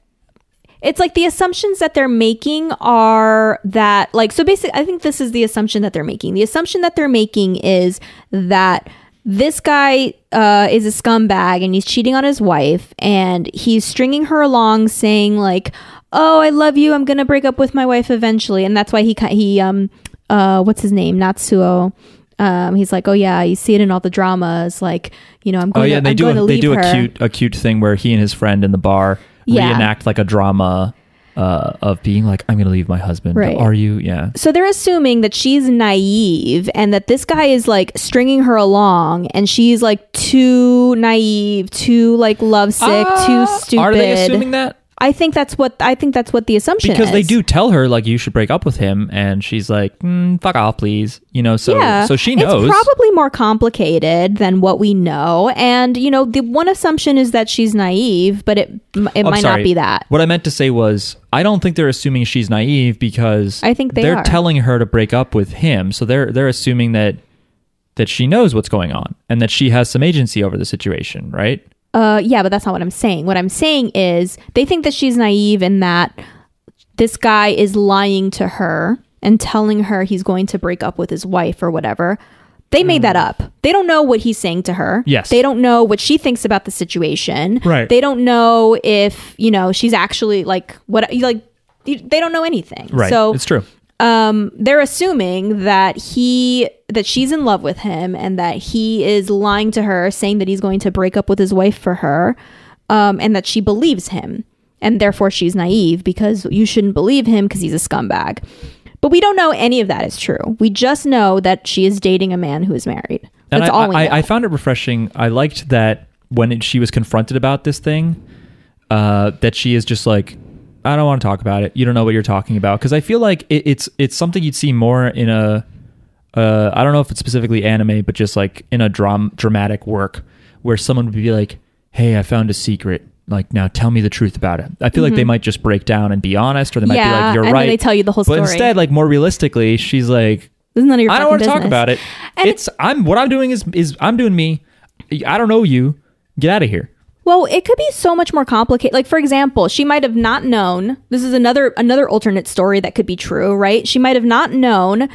C: it's like the assumptions that they're making are that like so basically I think this is the assumption that they're making. The assumption that they're making is that this guy uh, is a scumbag and he's cheating on his wife and he's stringing her along saying like oh i love you. I'm gonna break up with my wife eventually. And that's why he he um uh what's his name? Natsuo um he's like oh yeah you see it in all the dramas like you know i'm
A: Oh
C: going
A: yeah,
C: to,
A: they
C: I'm
A: do a, they do
C: her
A: a cute a cute thing where he and his friend in the bar
C: Yeah.
A: reenact like a drama uh, of being like, I'm gonna leave my husband.
C: Right.
A: Are you? Yeah.
C: so they're assuming that she's naive and that this guy is like stringing her along and she's like too naive too like lovesick too
A: Uh,
C: stupid
A: Are they assuming that?
C: I think that's what i think that's what the assumption is.
A: Because they do tell her like you should break up with him, and she's like, mm, "Fuck off, please." You know, so
C: yeah.
A: so she knows.
C: It's probably more complicated than what we know. And, you know, the one assumption is that she's naive, but it it
A: I'm
C: might not be that.
A: What I meant to say was, I don't think they're assuming she's naive because
C: I think they
A: are
C: are.
A: telling her to break up with him. So they're they're assuming that that she knows what's going on and that she has some agency over the situation, right?
C: Uh, yeah, but that's not what I'm saying. What I'm saying is they think that she's naive and that this guy is lying to her and telling her he's going to break up with his wife or whatever. They made that up. They don't know what he's saying to her.
A: Yes.
C: They don't know what she thinks about the situation.
A: Right.
C: They don't know if, you know, she's actually like what like they don't know anything.
A: Right.
C: So
A: it's true.
C: Um, they're assuming that he that she's in love with him and that he is lying to her, saying that he's going to break up with his wife for her, um, and that she believes him, and therefore she's naive because you shouldn't believe him because he's a scumbag. But we don't know any of that is true. We just know that she is dating a man who is married. That's
A: I,
C: all we know.
A: I, I found it refreshing. I liked that when it, she was confronted about this thing, uh, that she is just like, I don't want to talk about it. You don't know what you're talking about because I feel like it, it's it's something you'd see more in a, uh, I don't know if it's specifically anime, but just like in a dram dramatic work where someone would be like, "Hey, I found a secret. Like now, tell me the truth about it." I feel like they might just break down and be honest, or they might be
C: Mm-hmm.
A: Like, "You're
C: and then
A: right."
C: they tell you the whole
A: But
C: story.
A: instead, like more realistically, she's like,
C: this is none of your
A: I don't want to talk about it.
C: And
A: it's I'm what I'm doing is is I'm doing me. I don't know you. Get out of here.
C: Well, it could be so much more complicated. Like for example, she might have not known. This is another another alternate story that could be true, right? She might have not known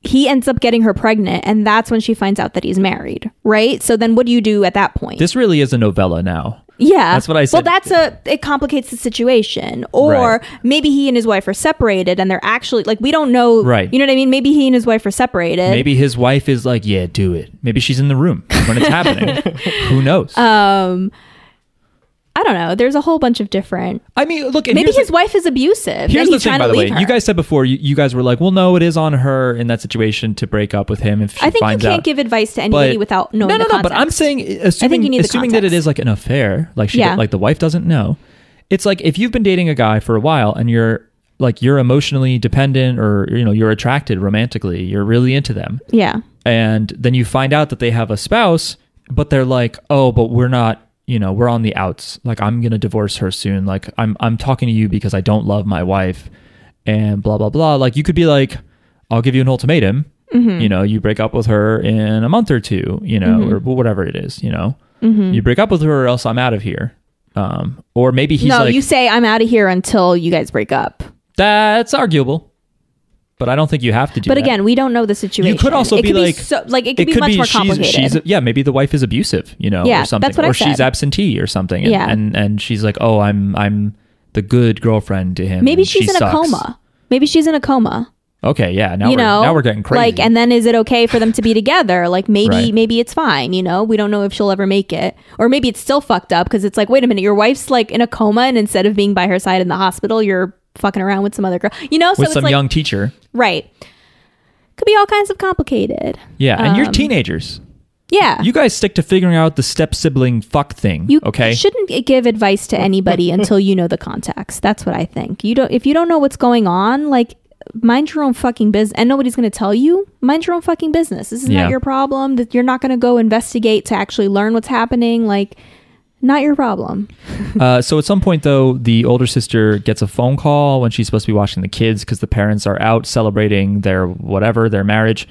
C: he ends up getting her pregnant and that's when she finds out that he's married, right? So then what do you do at that point?
A: This really is a novella now.
C: yeah.
A: that's what I said.
C: Well, that's a it complicates the situation. Or
A: Right.
C: maybe he and his wife are separated and they're actually like we don't know,
A: Right.
C: You know what I mean? Maybe he and his wife are separated.
A: Maybe his wife is like, "Yeah, do it." Maybe she's in the room when it's happening. [laughs] Who knows?
C: um I don't know. There's a whole bunch of different.
A: I mean, look.
C: Maybe his
A: the,
C: wife is abusive.
A: Here's the thing, by the way.
C: her.
A: You guys said before. You, you guys were like, "Well, no, it is on her in that situation to break up with him if she
C: I think you can't
A: out."
C: give advice to anybody
A: But-
C: without knowing
A: no, no, no. But I'm saying, assuming,
C: you need the
A: assuming that it is like an affair, like she,
C: Yeah.
A: like the wife doesn't know. It's like if you've been dating a guy for a while and you're like you're emotionally dependent or you know you're attracted romantically, you're really into them,
C: Yeah.
A: and then you find out that they have a spouse, but they're like, oh, but we're not. You know, we're on the outs. Like, I'm gonna divorce her soon. Like, I'm I'm talking to you because I don't love my wife, and blah blah blah. Like, you could be like, I'll give you an ultimatum.
C: Mm-hmm.
A: You know, you break up with her in a month or two. You know, or whatever it is. You know,
C: Mm-hmm.
A: you break up with her, or else I'm out of here. Um, or maybe he's
C: no,
A: like,
C: you say I'm out of here until you guys break up.
A: that's arguable, but I don't think you have to do.
C: But
A: that.
C: again, we don't know the situation.
A: You could also
C: it
A: be
C: could
A: like-
C: so, like it could be much more complicated.
A: She's, she's yeah, maybe the wife is abusive, you know,
C: Yeah,
A: or something,
C: that's what I
A: or she's
C: said.
A: absentee or something. And,
C: Yeah.
A: and and she's like, oh, I'm I'm the good girlfriend to him.
C: Maybe she's
A: she
C: in a coma. Maybe she's in a coma.
A: Okay, yeah. Now
C: you
A: we're
C: know,
A: now we're getting crazy.
C: Like, and then is it okay for them to be together? Like, maybe
A: Right.
C: maybe it's fine. You know, we don't know if she'll ever make it, or maybe it's still fucked up because it's like, wait a minute, your wife's like in a coma, and instead of being by her side in the hospital, you're fucking around with some other girl. You know, so
A: with some
C: like
A: young teacher.
C: right. Could be all kinds of complicated.
A: Yeah, and you're
C: Um,
A: teenagers.
C: Yeah.
A: You guys stick to figuring out the step sibling fuck thing.
C: You
A: okay?
C: shouldn't give advice to anybody [laughs] until you know the context. That's what I think. You don't if you don't know what's going on, like mind your own fucking business and nobody's going to tell you mind your own fucking business this is
A: Yeah.
C: not your problem that you're not going to go investigate to actually learn what's happening like not your problem [laughs]
A: Uh, so at some point, though, the older sister gets a phone call when she's supposed to be watching the kids because the parents are out celebrating their whatever, their marriage.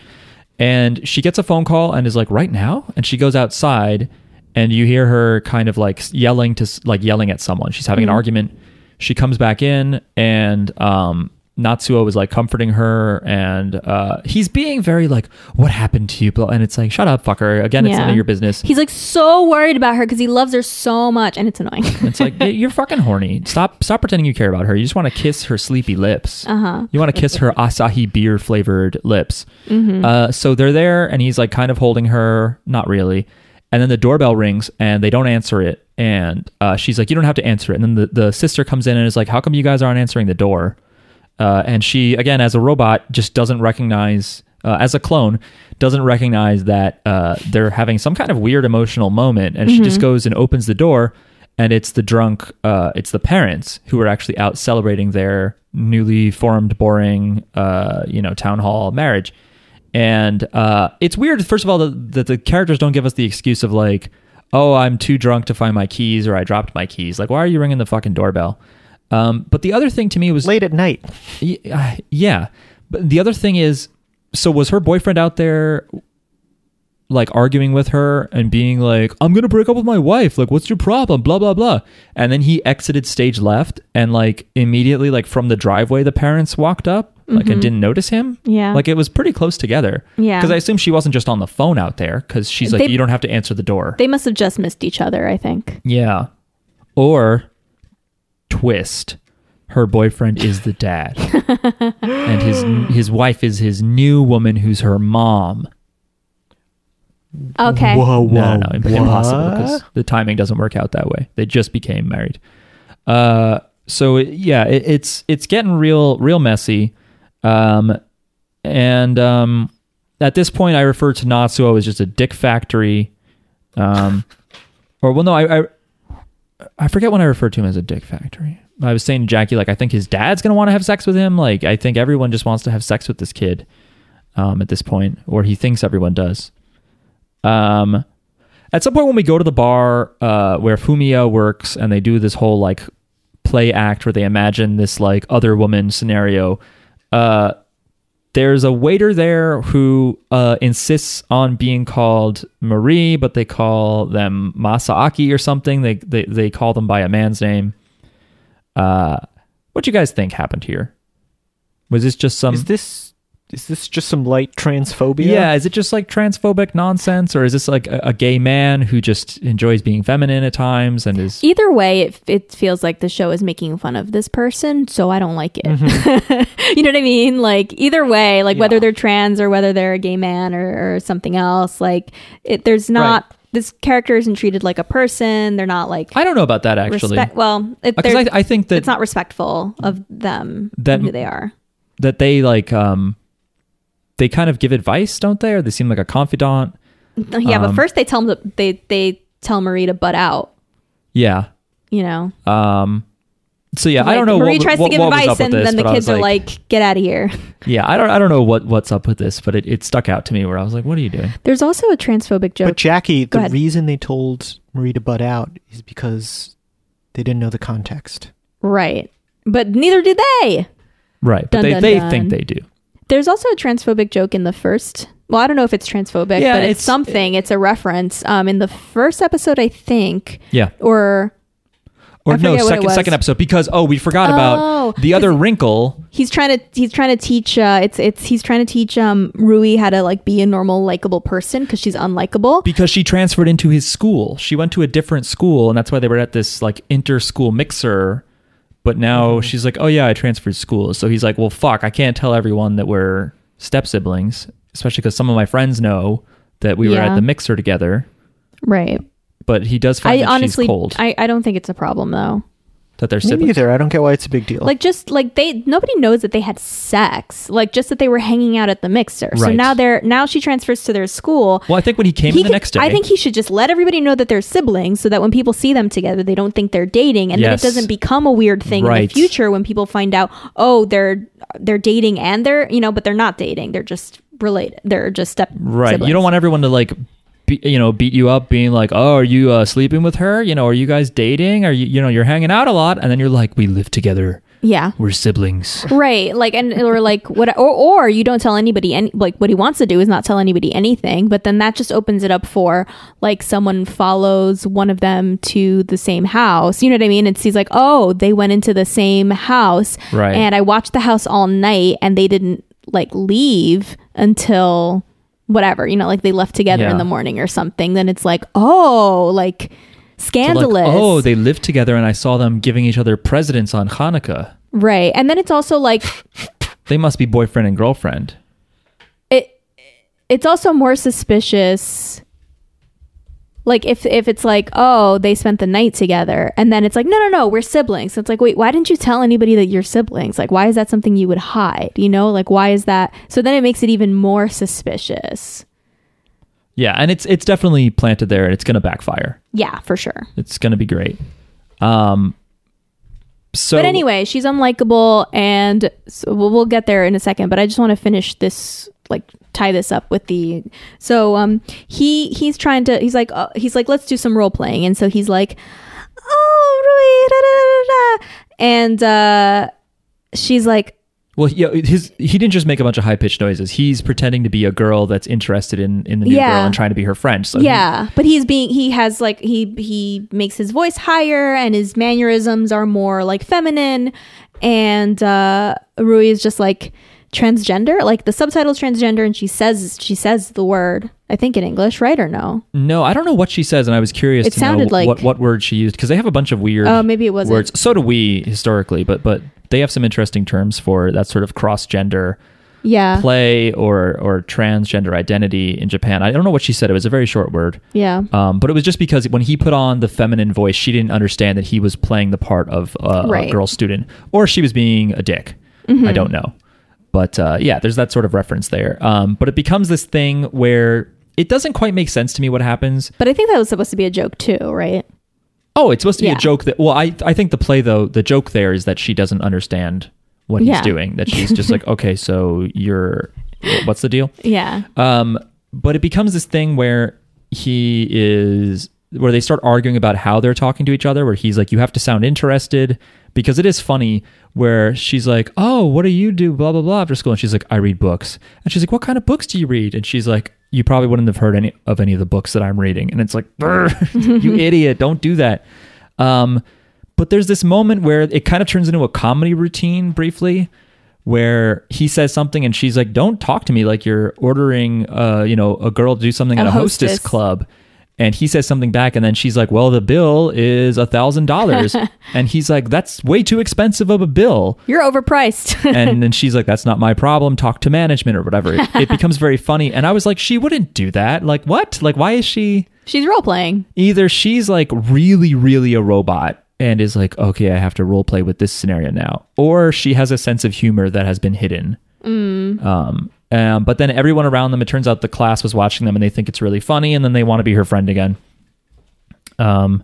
A: And she gets a phone call and is like, right now? And she goes outside and you hear her kind of like yelling to, like yelling at someone. She's having an argument. She comes back in and, um, Natsuo is like comforting her and uh, he's being very like, what happened to you? Blah- And it's like, shut up, fucker. Again, it's
C: Yeah.
A: none of your business.
C: he's like so worried about her because he loves her so much and it's annoying
A: It's like "Yeah, you're fucking horny. Stop stop pretending you care about her. You just want to kiss her sleepy lips.
C: Uh-huh.
A: You want to kiss her Asahi beer flavored lips.
C: Mm-hmm.
A: Uh, so they're there, and he's like kind of holding her, not really. And then the doorbell rings, and they don't answer it. And uh, she's like, "You don't have to answer it." And then the, the sister comes in and is like, "How come you guys aren't answering the door?" Uh, and she, again, as a robot, just doesn't recognize, uh, as a clone, doesn't recognize that uh, they're having some kind of weird emotional moment. And she just goes and opens the door, and it's the drunk, uh, it's the parents who are actually out celebrating their newly formed, boring, uh, you know, town hall marriage. And uh, it's weird, first of all, that, that the characters don't give us the excuse of like, oh, I'm too drunk to find my keys or I dropped my keys. Like, why are you ringing the fucking doorbell? Um, but the other thing to me was
B: Late at night.
A: Uh, yeah. But the other thing is, so was her boyfriend out there like arguing with her and being like, I'm going to break up with my wife. Like, what's your problem? Blah, blah, blah. And then he exited stage left and like immediately, like from the driveway, the parents walked up. Like, and didn't notice him.
C: Yeah.
A: Like, it was pretty close together.
C: Yeah.
A: Because I assume she wasn't just on the phone out there because she's like,
C: They-
A: you don't have to answer the door.
C: they must have just missed each other i think
A: Yeah. Or twist. Her boyfriend is the dad. [laughs] and his his wife is his new woman who's her mom.
C: okay
B: Whoa, whoa,
A: No, no, no, impossible because the timing doesn't work out that way. They just became married. Uh so it, yeah, it, it's it's getting real real messy. Um and um at this point I refer to Natsuo as just a dick factory. Um [laughs] or well no, I, I I forget when I referred to him as a dick factory. I was saying to Jackie, like, I think his dad's gonna want to have sex with him. Like, I think everyone just wants to have sex with this kid um, at this point, or he thinks everyone does. Um, at some point when we go to the bar uh, where Fumiya works, and they do this whole like play act where they imagine this like other woman scenario. Uh, there's a waiter there who uh, insists on being called Marie, but they call them Masaaki or something. They they they call them by a man's name. Uh, what do you guys think happened here? Was this just some?
B: Is this is this just some light transphobia?
A: yeah, is it just like transphobic nonsense, or is this like a, a gay man who just enjoys being feminine at times and is?
C: Either way, it, it feels like the show is making fun of this person, so I don't like it. [laughs] you know what I mean? Like either way, like whether they're trans or whether they're a gay man or, or something else, like it, there's not this character isn't treated like a person. They're not like
A: I don't know about that actually.
C: respect. Well, it,
A: Because I, I think that
C: it's not respectful of them
A: That-
C: who they are.
A: that they like um they kind of give advice, don't they? Or they seem like a confidant.
C: Yeah, but
A: Um,
C: first they tell them to, they they tell Marie to butt out.
A: Yeah.
C: You know,
A: Um. So yeah, I don't know.
C: Marie
A: what,
C: tries
A: what,
C: to give advice, and
A: this,
C: then the kids
A: was
C: are like, "Get out of here." [laughs]
A: yeah, I don't, I don't know what what's up with this, but it, it stuck out to me where I was like, what are you doing?
C: There's also a transphobic joke.
B: But Jackie,
C: Go
B: the
C: ahead.
B: reason they told Marie to butt out is because they didn't know the context.
C: Right. But neither do they.
A: Right, but
C: Dun,
A: they
C: dun,
A: they
C: dun.
A: think they do.
C: There's also a transphobic joke in the first. Well, I don't know if it's transphobic,
A: Yeah,
C: but it's,
A: it's-
C: something. It's a reference. Um, in the first episode, I think,
A: Yeah,
C: or
A: or no,
C: it
A: second second episode because oh, we forgot
C: Oh,
A: about the other wrinkle.
C: he's trying to he's trying to teach. Uh, it's it's he's trying to teach um Rui how to like be a normal likable person because she's unlikable.
A: because she transferred into his school. She went to a different school, and that's why they were at this like inter-school mixer. But now mm-hmm. she's like, "Oh yeah, I transferred schools." So he's like, "Well, fuck, I can't tell everyone that we're step siblings, especially because some of my friends know that we were at the mixer together."
C: right.
A: But he does find
C: I
A: that
C: honestly,
A: she's cold.
C: I, I don't think it's a problem though.
A: That they're
B: Me
A: siblings.
B: neither. I don't get why it's a big deal.
C: Like just like they nobody knows that they had sex. Like just that they were hanging out at the mixer. So now they're now she transfers to their school.
A: Well, I think when he came
C: He
A: in the
C: could-
A: next day,
C: I think he should just let everybody know that they're siblings so that when people see them together, they don't think they're dating and
A: Yes.
C: then it doesn't become a weird thing in the future when people find out, oh, they're they're dating and they're, you know, but they're not dating. They're just related. They're just step
A: right.
C: siblings.
A: You don't want everyone to like, be, you know, beat you up, being like, "Oh, are you uh, sleeping with her? You know, are you guys dating? Are you, you know, you're hanging out a lot?" And then you're like, "We live together.
C: Yeah.
A: We're siblings."
C: Right. Like, and or like what, or, or you don't tell anybody any, like what he wants to do is not tell anybody anything, but then that just opens it up for like someone follows one of them to the same house. You know what I mean? And sees like, oh, they went into the same house.
A: Right.
C: And I watched the house all night and they didn't like leave until whatever, you know, like they left together
A: Yeah.
C: in the morning or something. Then it's like, oh, like
A: So, like,
C: scandalous.
A: oh, they lived together, and I saw them giving each other presents on Hanukkah.
C: right. And then it's also like, [laughs]
A: They must be boyfriend and girlfriend.
C: it it's also more suspicious like if if it's like oh they spent the night together and then it's like no no no we're siblings it's like wait why didn't you tell anybody that you're siblings like why is that something you would hide you know like why is that so then it makes it even more suspicious
A: Yeah, and it's it's definitely planted there, and it's going to backfire.
C: yeah for sure
A: It's going to be great. Um. So,
C: but anyway she's unlikable and so we'll, we'll get there in a second but i just want to finish this like tie this up with the so um he he's trying to he's like uh, he's like let's do some role playing and so he's like oh Rui, da, da, da, da, da." and uh she's like
A: Well, yeah, his he didn't just make a bunch of high pitched noises. He's pretending to be a girl that's interested in in the new
C: Yeah.
A: girl and trying to be her friend. So he-
C: yeah but he's being he has like he he makes his voice higher and his mannerisms are more like feminine and uh rui is just like transgender like the subtitle's transgender and she says she says the word i think in english right or no
A: no, I don't know what she says, and I was curious
C: It
A: to
C: sounded
A: know
C: like-
A: what what word she used because they have a bunch of weird.
C: Oh, maybe it wasn't.
A: words. So do we historically, but but they have some interesting terms for that sort of cross gender
C: yeah
A: play or or transgender identity in Japan. I don't know what she said. It was a very short word.
C: yeah
A: Um, but it was just because when he put on the feminine voice, she didn't understand that he was playing the part of uh,
C: Right. Mm-hmm.
A: a girl student, or she was being a dick. I don't know, but uh, yeah, there's that sort of reference there. Um, but it becomes this thing where it doesn't quite make sense to me what happens.
C: but i think that was supposed to be a joke too right
A: Oh, it's supposed to be
C: Yeah.
A: a joke that. Well, I I think the play though the joke there is that she doesn't understand what he's
C: Yeah.
A: doing. That she's just like, [laughs] okay, so you're, what's the deal?
C: yeah
A: Um, but it becomes this thing where he is where they start arguing about how they're talking to each other. Where he's like, "You have to sound interested," because it is funny. Where she's like, "Oh, what do you do?" Blah blah blah after school, and she's like, "I read books." And she's like, "What kind of books do you read?" And she's like, "You probably wouldn't have heard any of any of the books that I'm reading." And it's like, [laughs] "You [laughs] idiot! Don't do that." Um, but there's this moment where it kind of turns into a comedy routine briefly where he says something and she's like don't talk to me like you're ordering uh you know a girl to do something at
C: A
A: a hostess,
C: hostess.
A: club and he says something back and then she's like well the bill is a thousand dollars. [laughs] And he's like that's way too expensive of a bill.
C: You're overpriced. [laughs]
A: And then she's like that's not my problem. Talk to management or whatever. It, it [laughs] becomes very funny. And i was like she wouldn't do that. Like what? Like why is she
C: she's role playing
A: either she's like really really a robot and is like okay i have to role play with this scenario now or she has a sense of humor that has been hidden. Um, um, but then everyone around them it turns out the class was watching them and they think it's really funny and then they want to be her friend again um,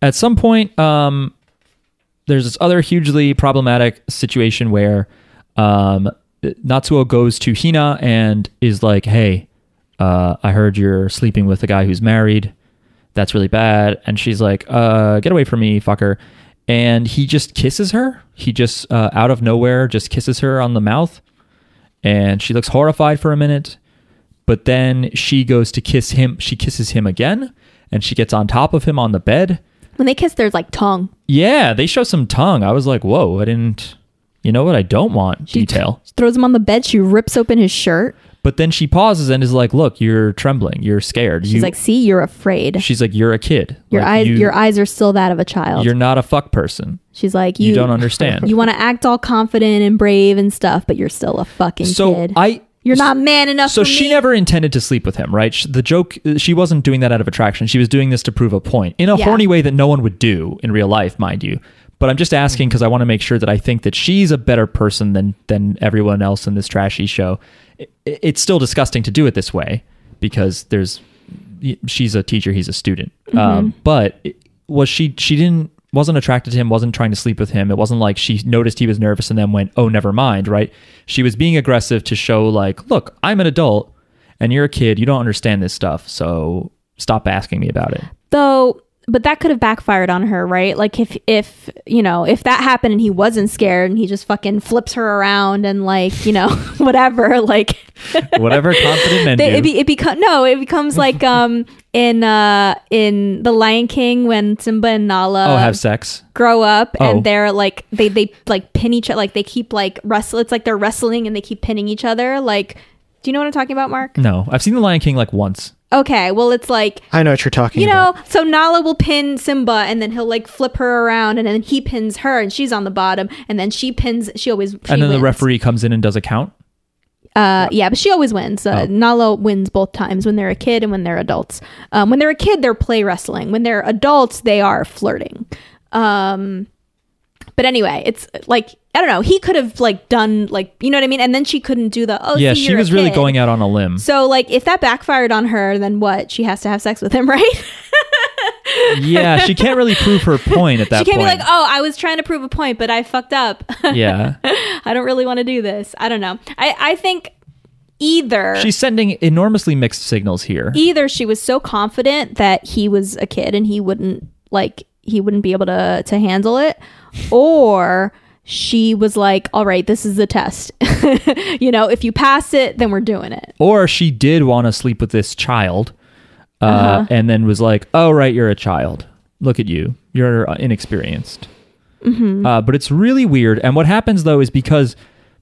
A: at some point um, there's this other hugely problematic situation where um, natsuo goes to hina and is like hey uh, i heard you're sleeping with a guy who's married that's really bad. And she's like, uh, get away from me, fucker. And he just kisses her. He just, uh, out of nowhere, just kisses her on the mouth. And she looks horrified for a minute. But then she goes to kiss him. She kisses him again. And she gets on top of him on the bed.
C: when they kiss there's like tongue
A: Yeah, they show some tongue. I was like, whoa, I didn't. You know what? I don't want
C: She
A: detail.
C: throws him on the bed she rips open his shirt
A: But then she pauses and is like, look, you're trembling. You're scared.
C: she's
A: You-
C: like see you're afraid
A: she's like, you're a kid.
C: your
A: Like,
C: eyes
A: you-
C: your eyes are still that of a child
A: You're not a fuck person.
C: she's like
A: You,
C: you,
A: don't understand. [laughs]
C: you want to act all confident and brave and stuff but you're still a fucking
A: so
C: kid
A: I
C: you're not man enough
A: So she
C: me.
A: never intended to sleep with him, right? The joke she wasn't doing that out of attraction. She was doing this to prove a point in a
C: Yeah.
A: horny way that no one would do in real life, mind you. but I'm just asking because I want to make sure that I think that she's a better person than than everyone else in this trashy show. It, it's still disgusting to do it this way because there's she's a teacher, he's a student. Um, but it- was she she didn't wasn't attracted to him, wasn't trying to sleep with him. It wasn't like she noticed he was nervous and then went, "Oh, never mind." Right? She was being aggressive to show like, "Look, I'm an adult and you're a kid. You don't understand this stuff, so stop asking me about it."
C: Though, but that could have backfired on her, right? Like if if you know if that happened and he wasn't scared and he just fucking flips her around and like you know [laughs] whatever, like [laughs]
A: Whatever confident men
C: they, it, be, it becomes no, it becomes like [laughs] um in uh in the Lion King when Simba and Nala
A: oh, have sex.
C: grow up
A: Oh.
C: and they're like they they like pin each other like they keep like wrestle it's like they're wrestling and they keep pinning each other like do you know what i'm talking about mark
A: No, I've seen The Lion King like once.
C: Okay well it's like
B: I know what you're talking
C: you
B: about.
C: know so nala will pin simba and then he'll like flip her around and then he pins her and she's on the bottom and then she pins she always she
A: and then the referee comes in and does a count.
C: uh yeah but she always wins uh,
A: Oh.
C: nala wins both times when they're a kid and when they're adults um when they're a kid they're play wrestling when they're adults they are flirting um but anyway it's like i don't know he could have like done like you know what i mean and then she couldn't do the oh
A: yeah,
C: see,
A: she was really
C: kid.
A: going out on a limb.
C: so like if that backfired on her then what she has to have sex with him [laughs] right
A: yeah, she can't really prove her [laughs] point at that
C: she can't
A: point.
C: be like oh i was trying to prove a point but i fucked up [laughs]
A: yeah,
C: i don't really want to do this i don't know i i think either
A: she's sending enormously mixed signals here.
C: either she was so confident that he was a kid and he wouldn't like he wouldn't be able to to handle it or she was like all right this is the test [laughs] you know if you pass it then we're doing it
A: or she did want to sleep with this child, uh,
C: Uh-huh.
A: and then was like, "Oh, right, you're a child. Look at you. You're uh, inexperienced."
C: Mm-hmm.
A: Uh, but it's really weird. And what happens though is because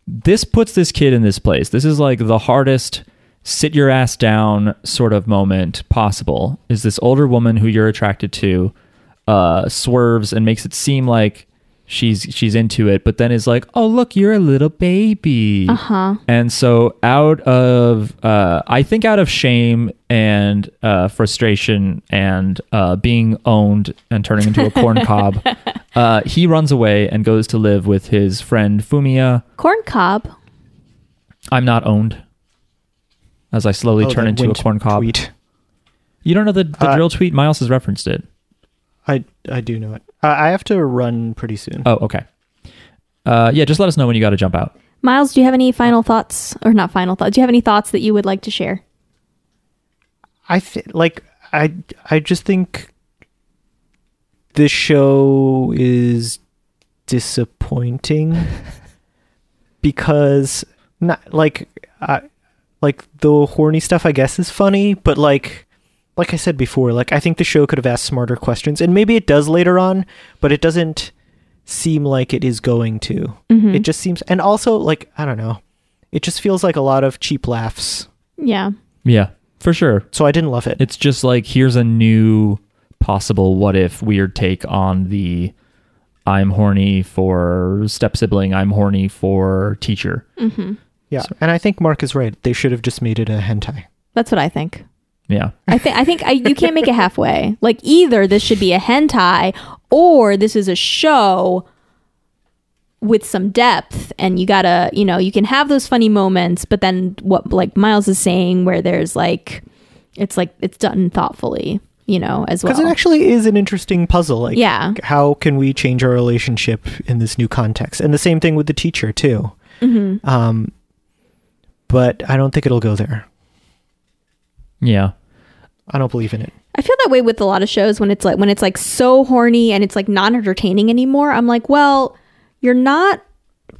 A: this puts this kid in this place. This is like the hardest sit your ass down sort of moment possible. Is this older woman who you're attracted to uh, swerves and makes it seem like she's she's into it, but then is like, "Oh, look, you're a little baby."
C: Uh-huh.
A: And so, out of, uh, I think, out of shame and uh, frustration and uh, being owned and turning into a corn cob, [laughs] uh, he runs away and goes to live with his friend Fumiya.
C: corn cob
A: I'm not owned. As I slowly
B: Oh,
A: turn into a
B: Wint
A: corn cob.
B: Tweet.
A: You don't know the, the
B: Uh,
A: dril tweet? Miles has referenced it.
B: I I do know it. I have to run pretty soon.
A: Oh, okay. Uh, yeah, just let us know when you got to jump out.
C: miles do you have any final thoughts or not final thoughts do you have any thoughts that you would like to share
B: I th- like I I just think this show is disappointing [laughs] because not like I like the horny stuff I guess is funny, but like like I said before, like I think the show could have asked smarter questions and maybe it does later on, but it doesn't seem like it is going to.
C: Mm-hmm.
B: It just seems and also like I don't know. It just feels like a lot of cheap laughs.
C: yeah
A: Yeah, for sure.
B: So I didn't love it.
A: It's just like here's a new possible what if weird take on the I'm horny for step sibling, I'm horny for teacher.
C: mm-hmm.
B: Yeah, and I think Mark is right. They should have just made it a hentai.
C: that's what i think
A: Yeah.
C: I think I think I, you can't make it halfway. Like either this should be a hentai or this is a show with some depth and you gotta you know you can have those funny moments but then what like miles is saying where there's like it's like it's done thoughtfully you know as well
B: Because it actually is an interesting puzzle. Like,
C: Yeah.
B: how can we change our relationship in this new context? And the same thing with the teacher too.
C: Mhm.
B: Um, but I don't think it'll go there.
A: Yeah.
B: I don't believe in it.
C: I feel that way with a lot of shows when it's like when it's like so horny and it's like not entertaining anymore. I'm like, well, you're not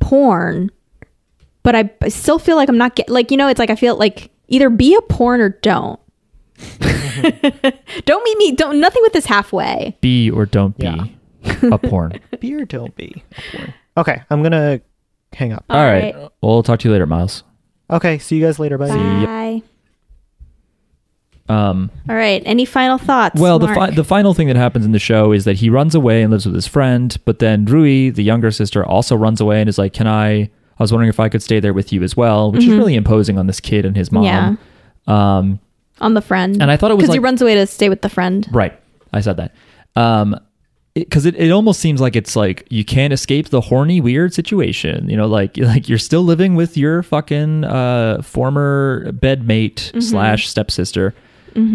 C: porn, but I, I still feel like I'm not get like you know. It's like I feel like either be a porn or don't. [laughs] don't meet me. Don't nothing with this halfway.
A: Be or don't be
B: Yeah.
A: a porn. [laughs]
B: Be or don't be. Okay, I'm gonna hang up.
A: All right. We'll talk to you later, Miles.
B: Okay, see you guys later. Bye.
A: ya.
C: Bye.
A: Um,
C: All right. Any final thoughts?
A: well, the fi- the final thing that happens in the show is that he runs away and lives with his friend, but then Rui, the younger sister, also runs away and is like, "Can I? I was wondering if I could stay there with you as well," which is really imposing on this kid and his mom.
C: Mm-hmm. Yeah.
A: Um,
C: on the friend,
A: And I thought it was
C: because he runs away to stay with the friend.
A: Right. I said that. Um, because it, it, almost seems like it's like you can't escape the horny weird situation you know like [laughs] like you're still living with your fucking uh former bedmate slash stepsister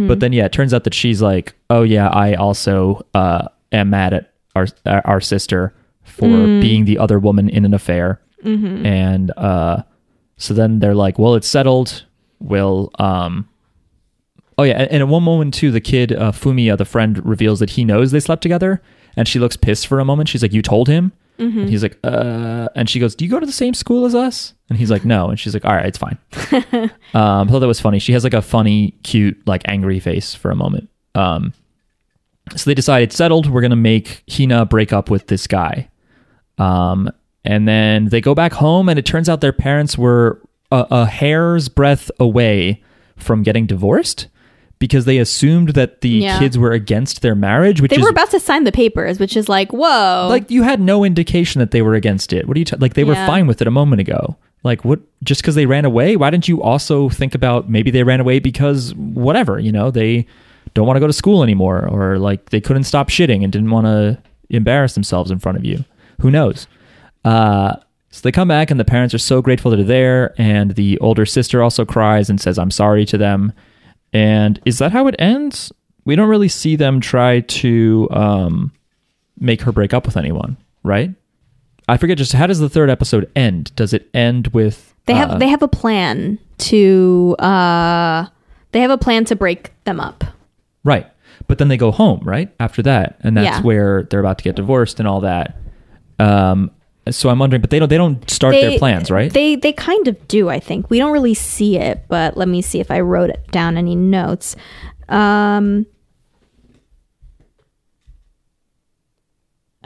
A: but then yeah it turns out that she's like oh yeah i also uh am mad at our our sister for being the other woman in an affair. And uh so then they're like well it's settled. We'll um Oh yeah, and and at one moment too, the kid uh, Fumiya, the friend, reveals that he knows they slept together, and she looks pissed for a moment. She's like, "You told him?" And he's like, "Uh," and she goes, "Do you go to the same school as us?" And he's like, "No," and she's like, "All right, it's fine." [laughs] um, I thought that was funny. She has like a funny, cute, like angry face for a moment. Um, so they decide it's settled. We're gonna make Hina break up with this guy. Um, and then they go back home, and it turns out their parents were a, a hair's breadth away from getting divorced because they assumed that the
C: Yeah.
A: kids were against their marriage, which
C: They
A: is
C: were about to sign the papers, which is like, whoa.
A: like you had no indication that they were against it. What are you ta- like? They were fine with it a moment ago. Like what? Just because they ran away, why didn't you also think about maybe they ran away because whatever you know they don't want to go to school anymore, or like they couldn't stop shitting and didn't want to embarrass themselves in front of you. Who knows? Uh, so they come back and the parents are so grateful that they're there, and the older sister also cries and says, "I'm sorry" to them. And is that how it ends? We don't really see them try to um, make her break up with anyone, right? I forget just how does the third episode end? Does it end with
C: they have
A: uh,
C: they have a plan to uh they have a plan to break them up.
A: right? But then they go home, right? After that, and that's
C: Yeah.
A: where they're about to get divorced and all that. Um, so I'm wondering, but they don't they don't start their plans, right?
C: They they kind of do, I think. We don't really see it, but let me see if I wrote it down any notes. Um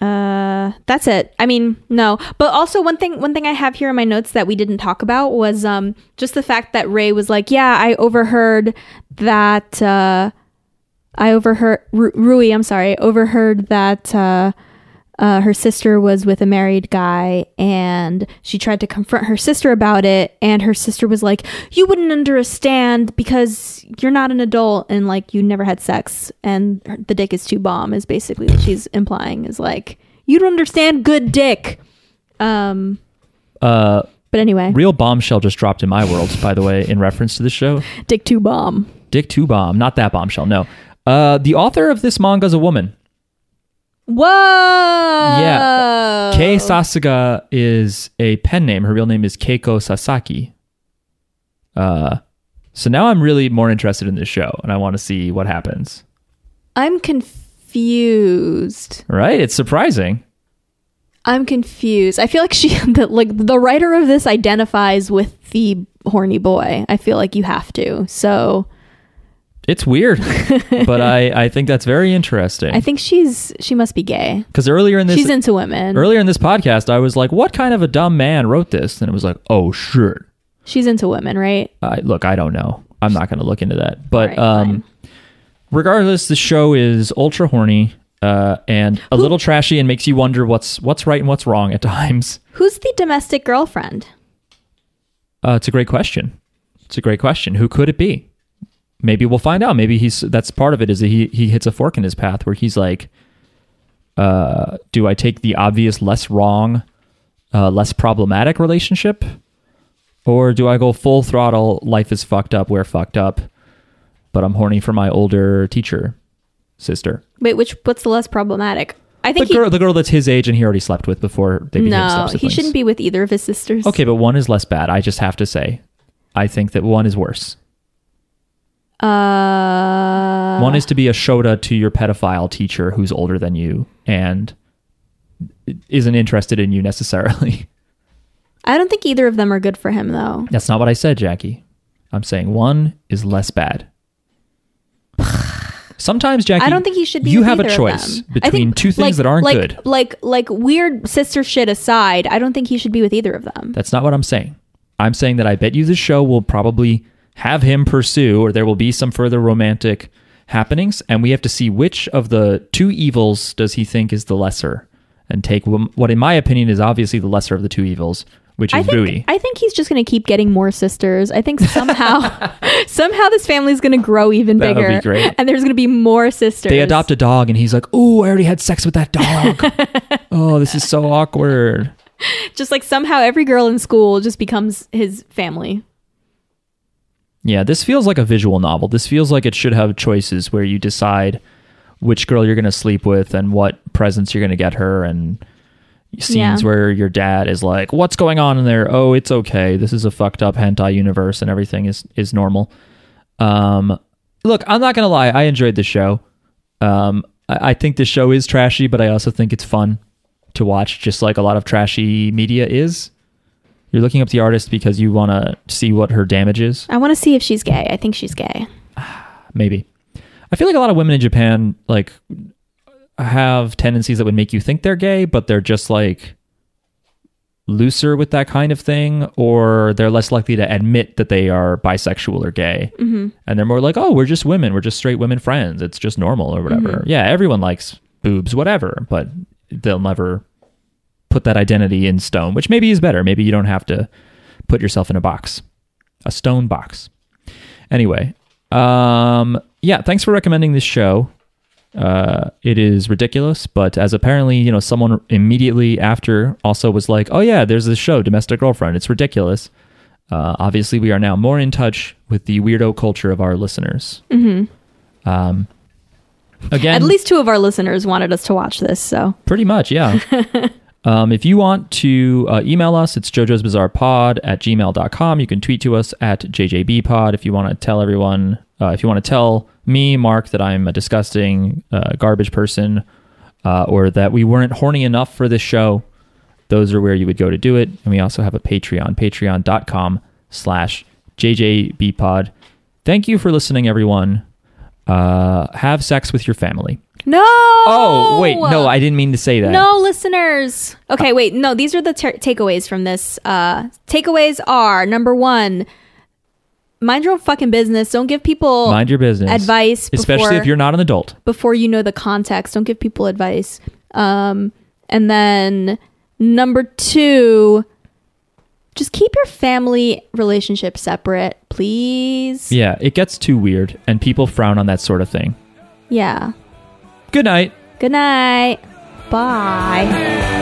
C: Uh that's it. I mean, no. But also one thing one thing I have here in my notes that we didn't talk about was um just the fact that Ray was like, "Yeah, I overheard that uh I overheard Ru- Rui, I'm sorry, overheard that uh uh, her sister was with a married guy and she tried to confront her sister about it and her sister was like you wouldn't understand because you're not an adult and like you never had sex and the dick is too bomb is basically what she's implying is like you don't understand good dick um
A: uh,
C: but anyway
A: real bombshell just dropped in my world, by the way, in reference to the show.
C: dick too bomb
A: Dick Two Bomb, not that bombshell. No, uh, the author of this manga is a woman.
C: Whoa
A: Yeah. Kei Sasuga is a pen name. Her real name is Keiko Sasaki. Uh, so now I'm really more interested in this show, and I want to see what happens.
C: i'm confused
A: Right? It's surprising.
C: I'm confused. I feel like she, [laughs] the, like the writer of this, identifies with the horny boy. I feel like you have to. So
A: It's weird, [laughs] but I I think that's very interesting.
C: I think she's she must be gay.
A: Because earlier in this
C: she's into women.
A: earlier in this podcast, I was like, "What kind of a dumb man wrote this?" And it was like, "Oh, sure."
C: she's into women, right?
A: I, look, I don't know. I'm not going to look into that. But
C: Alright,
A: um, regardless, the show is ultra horny uh, and a little trashy and makes you wonder what's what's right and what's wrong at [laughs] times.
C: Who's the domestic girlfriend?
A: Uh, it's a great question. It's a great question. Who could it be? Maybe we'll find out. Maybe he's that's part of it is that he he hits a fork in his path where he's like, uh, do I take the obvious, less wrong, uh, less problematic relationship, or do I go full throttle? Life is fucked up. We're fucked up, but I'm horny for my older teacher sister.
C: Wait, which what's the less problematic? I
A: The
C: think
A: girl, the girl that's his age and he already slept with before they
C: he,
A: became
C: no, he shouldn't be with either of his sisters.
A: Okay, but one is less bad. I just have to say, I think that one is worse.
C: Uh,
A: One is to be a shota to your pedophile teacher who's older than you and isn't interested in you necessarily. [laughs]
C: I don't think either of them are good for him though.
A: That's not what I said, Jackie. I'm saying one is less bad. [sighs] Sometimes, Jackie,
C: I don't think he should be.
A: You have a choice between
C: think,
A: two things
C: like-
A: that aren't
C: like,
A: good.
C: Like like weird sister shit aside, I don't think he should be with either of them.
A: That's not what I'm saying. I'm saying that I bet you this show will probably have him pursue, or there will be some further romantic happenings, and we have to see which of the two evils does he think is the lesser, and take what, in my opinion, is obviously the lesser of the two evils, which
C: I
A: is
C: think
A: Bowie.
C: I think he's just going to keep getting more sisters. I think somehow [laughs] somehow this family's going to grow even
A: That would be
C: bigger,
A: great.
C: and there's going to be more sisters.
A: they adopt a dog, and he's like, "Oh, I already had sex with that dog. [laughs] oh, this is so awkward."
C: just like somehow every girl in school just becomes his family.
A: Yeah, this feels like a visual novel. This feels like it should have choices where you decide which girl you're going to sleep with and what presents you're going to get her and scenes
C: Yeah.
A: where your dad is like, "What's going on in there? Oh, it's okay. This is a fucked up hentai universe and everything is is normal." Um look, I'm not going to lie. I enjoyed the show. Um I, I think the show is trashy, but I also think it's fun to watch just like a lot of trashy media is. You're looking up the artist because you want to see what her damage is.
C: I want to see if she's gay. I think she's gay. [sighs]
A: maybe i feel like a lot of women in japan like have tendencies that would make you think they're gay but they're just like looser with that kind of thing or they're less likely to admit that they are bisexual or gay mm-hmm. and they're more like oh we're just women we're just straight women friends it's just normal or whatever yeah everyone likes boobs whatever but they'll never put that identity in stone which maybe is better maybe you don't have to put yourself in a box a stone box Anyway, um, yeah, thanks for recommending this show. Uh, it is ridiculous, but as apparently, you know, someone immediately after also was like, oh, yeah, there's this show, Domestic Girlfriend. It's ridiculous. Uh, obviously, we are now more in touch with the weirdo culture of our listeners. Mm-hmm. Um, again,
C: At least two of our listeners wanted us to watch this, so
A: Pretty much, yeah. [laughs] um, if you want to uh, email us, it's Jojo's Bizarre Pod at gmail.com. You can tweet to us at JJBpod if you want to tell everyone, uh, if you want to tell me, Mark, that I'm a disgusting uh, garbage person uh, or that we weren't horny enough for this show. Those are where you would go to do it. And we also have a Patreon, patreon.com slash JJBpod. Thank you for listening, everyone. Uh, have sex with your family.
C: No.
A: Oh, wait. No, I didn't mean to say that.
C: No, listeners. Okay, wait. No, these are the ter- takeaways from this. Uh, takeaways are number one, mind your own fucking business. Don't give people
A: Mind your business.
C: advice,
A: Especially
C: before,
A: if you're not an adult.
C: before you know the context. Don't give people advice. Um, and then number two, just keep your family relationship separate, please.
A: Yeah, it gets too weird, and people frown on that sort of thing.
C: Yeah.
A: Good night.
C: Good night. Bye.